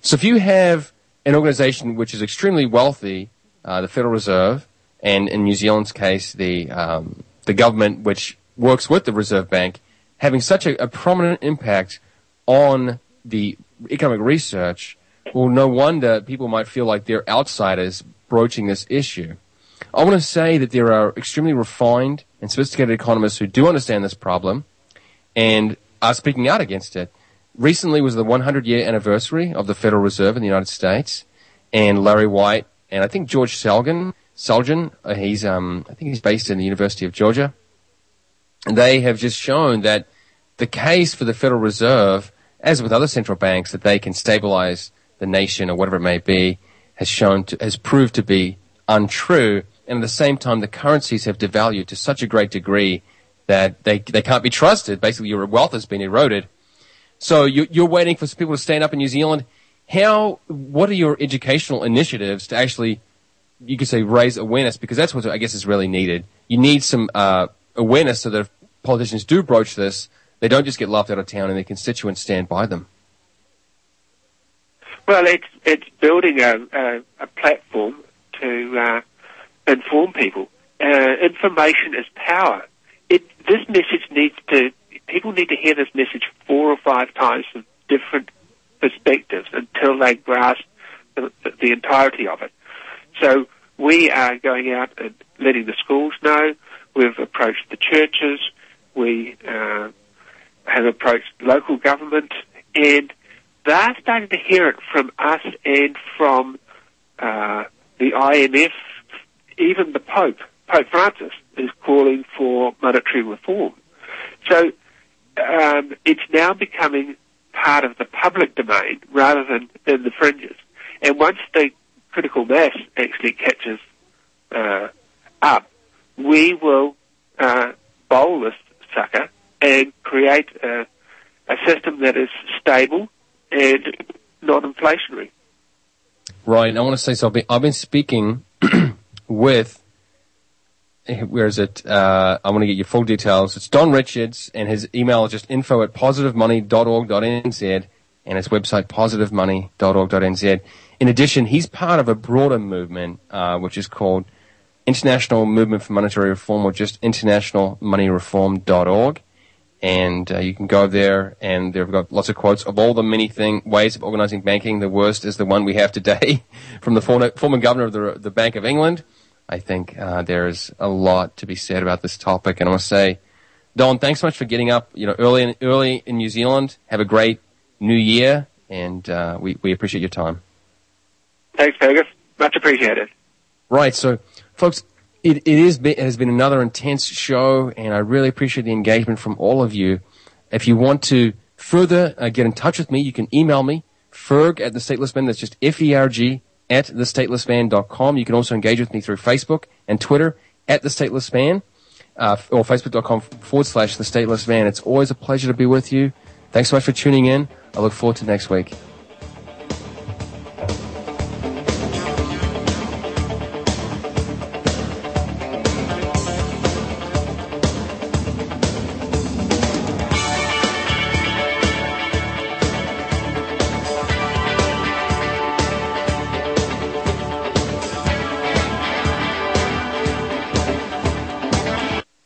Speaker 2: So if you have an organization which is extremely wealthy, uh, the Federal Reserve, and in New Zealand's case, the um, the government which works with the Reserve Bank, having such a, a prominent impact on the economic research, well, no wonder people might feel like they're outsiders broaching this issue. I want to say that there are extremely refined and sophisticated economists who do understand this problem and are speaking out against it. Recently was the 100 year anniversary of the Federal Reserve in the United States, and Larry White and I think George Selgin, Selgin, uh, he's um, I think he's based in the University of Georgia. And they have just shown that the case for the Federal Reserve, as with other central banks, that they can stabilize the nation or whatever it may be, has shown to, has proved to be untrue. And at the same time, the currencies have devalued to such a great degree that they, they can't be trusted. Basically, your wealth has been eroded. So you, you're waiting for people to stand up in New Zealand. How, what are your educational initiatives to actually, you could say, raise awareness? Because that's what I guess is really needed. You need some, uh, awareness so that if politicians do broach this, they don't just get laughed out of town and their constituents stand by them.
Speaker 18: Well, it's it's building a a, a platform to uh, inform people. Uh, information is power. It this message needs to people need to hear this message four or five times from different perspectives until they grasp the, the entirety of it. So we are going out and letting the schools know. We've approached the churches. We uh, have approached local government, and they're starting to hear it from us and from uh, the IMF. Even the Pope, Pope Francis, is calling for monetary reform. So um, it's now becoming part of the public domain rather than in the fringes. And once the critical mass actually catches uh, up, we will uh, bowl this sucker and create a, a system that is stable and non-inflationary.
Speaker 2: Right. I want to say so. I've been, I've been speaking with. Where is it? Uh, I want to get your full details. It's Don Richards, and his email is just info at positivemoney.org.nz, and his website positivemoney.org.nz. In addition, he's part of a broader movement, uh, which is called International Movement for Monetary Reform, or just internationalmoneyreform.org and uh, you can go there and they've got lots of quotes of all the many thing ways of organizing banking. The worst is the one we have today from the former, former governor of the, the Bank of England. I think uh, there's a lot to be said about this topic, and I want to say, Don, thanks so much for getting up. You know, early in, early in New Zealand. Have a great New Year, and uh, we we appreciate your time.
Speaker 18: Thanks, Fergus. Much appreciated.
Speaker 2: Right, so folks, it, it, is, it has been another intense show, and I really appreciate the engagement from all of you. If you want to further uh, get in touch with me, you can email me, ferg at the stateless man. That's just F-E-R-G at thestatelessman.com. You can also engage with me through Facebook and Twitter at the stateless man, uh, or facebook.com forward slash the stateless man. It's always a pleasure to be with you. Thanks so much for tuning in. I look forward to next week.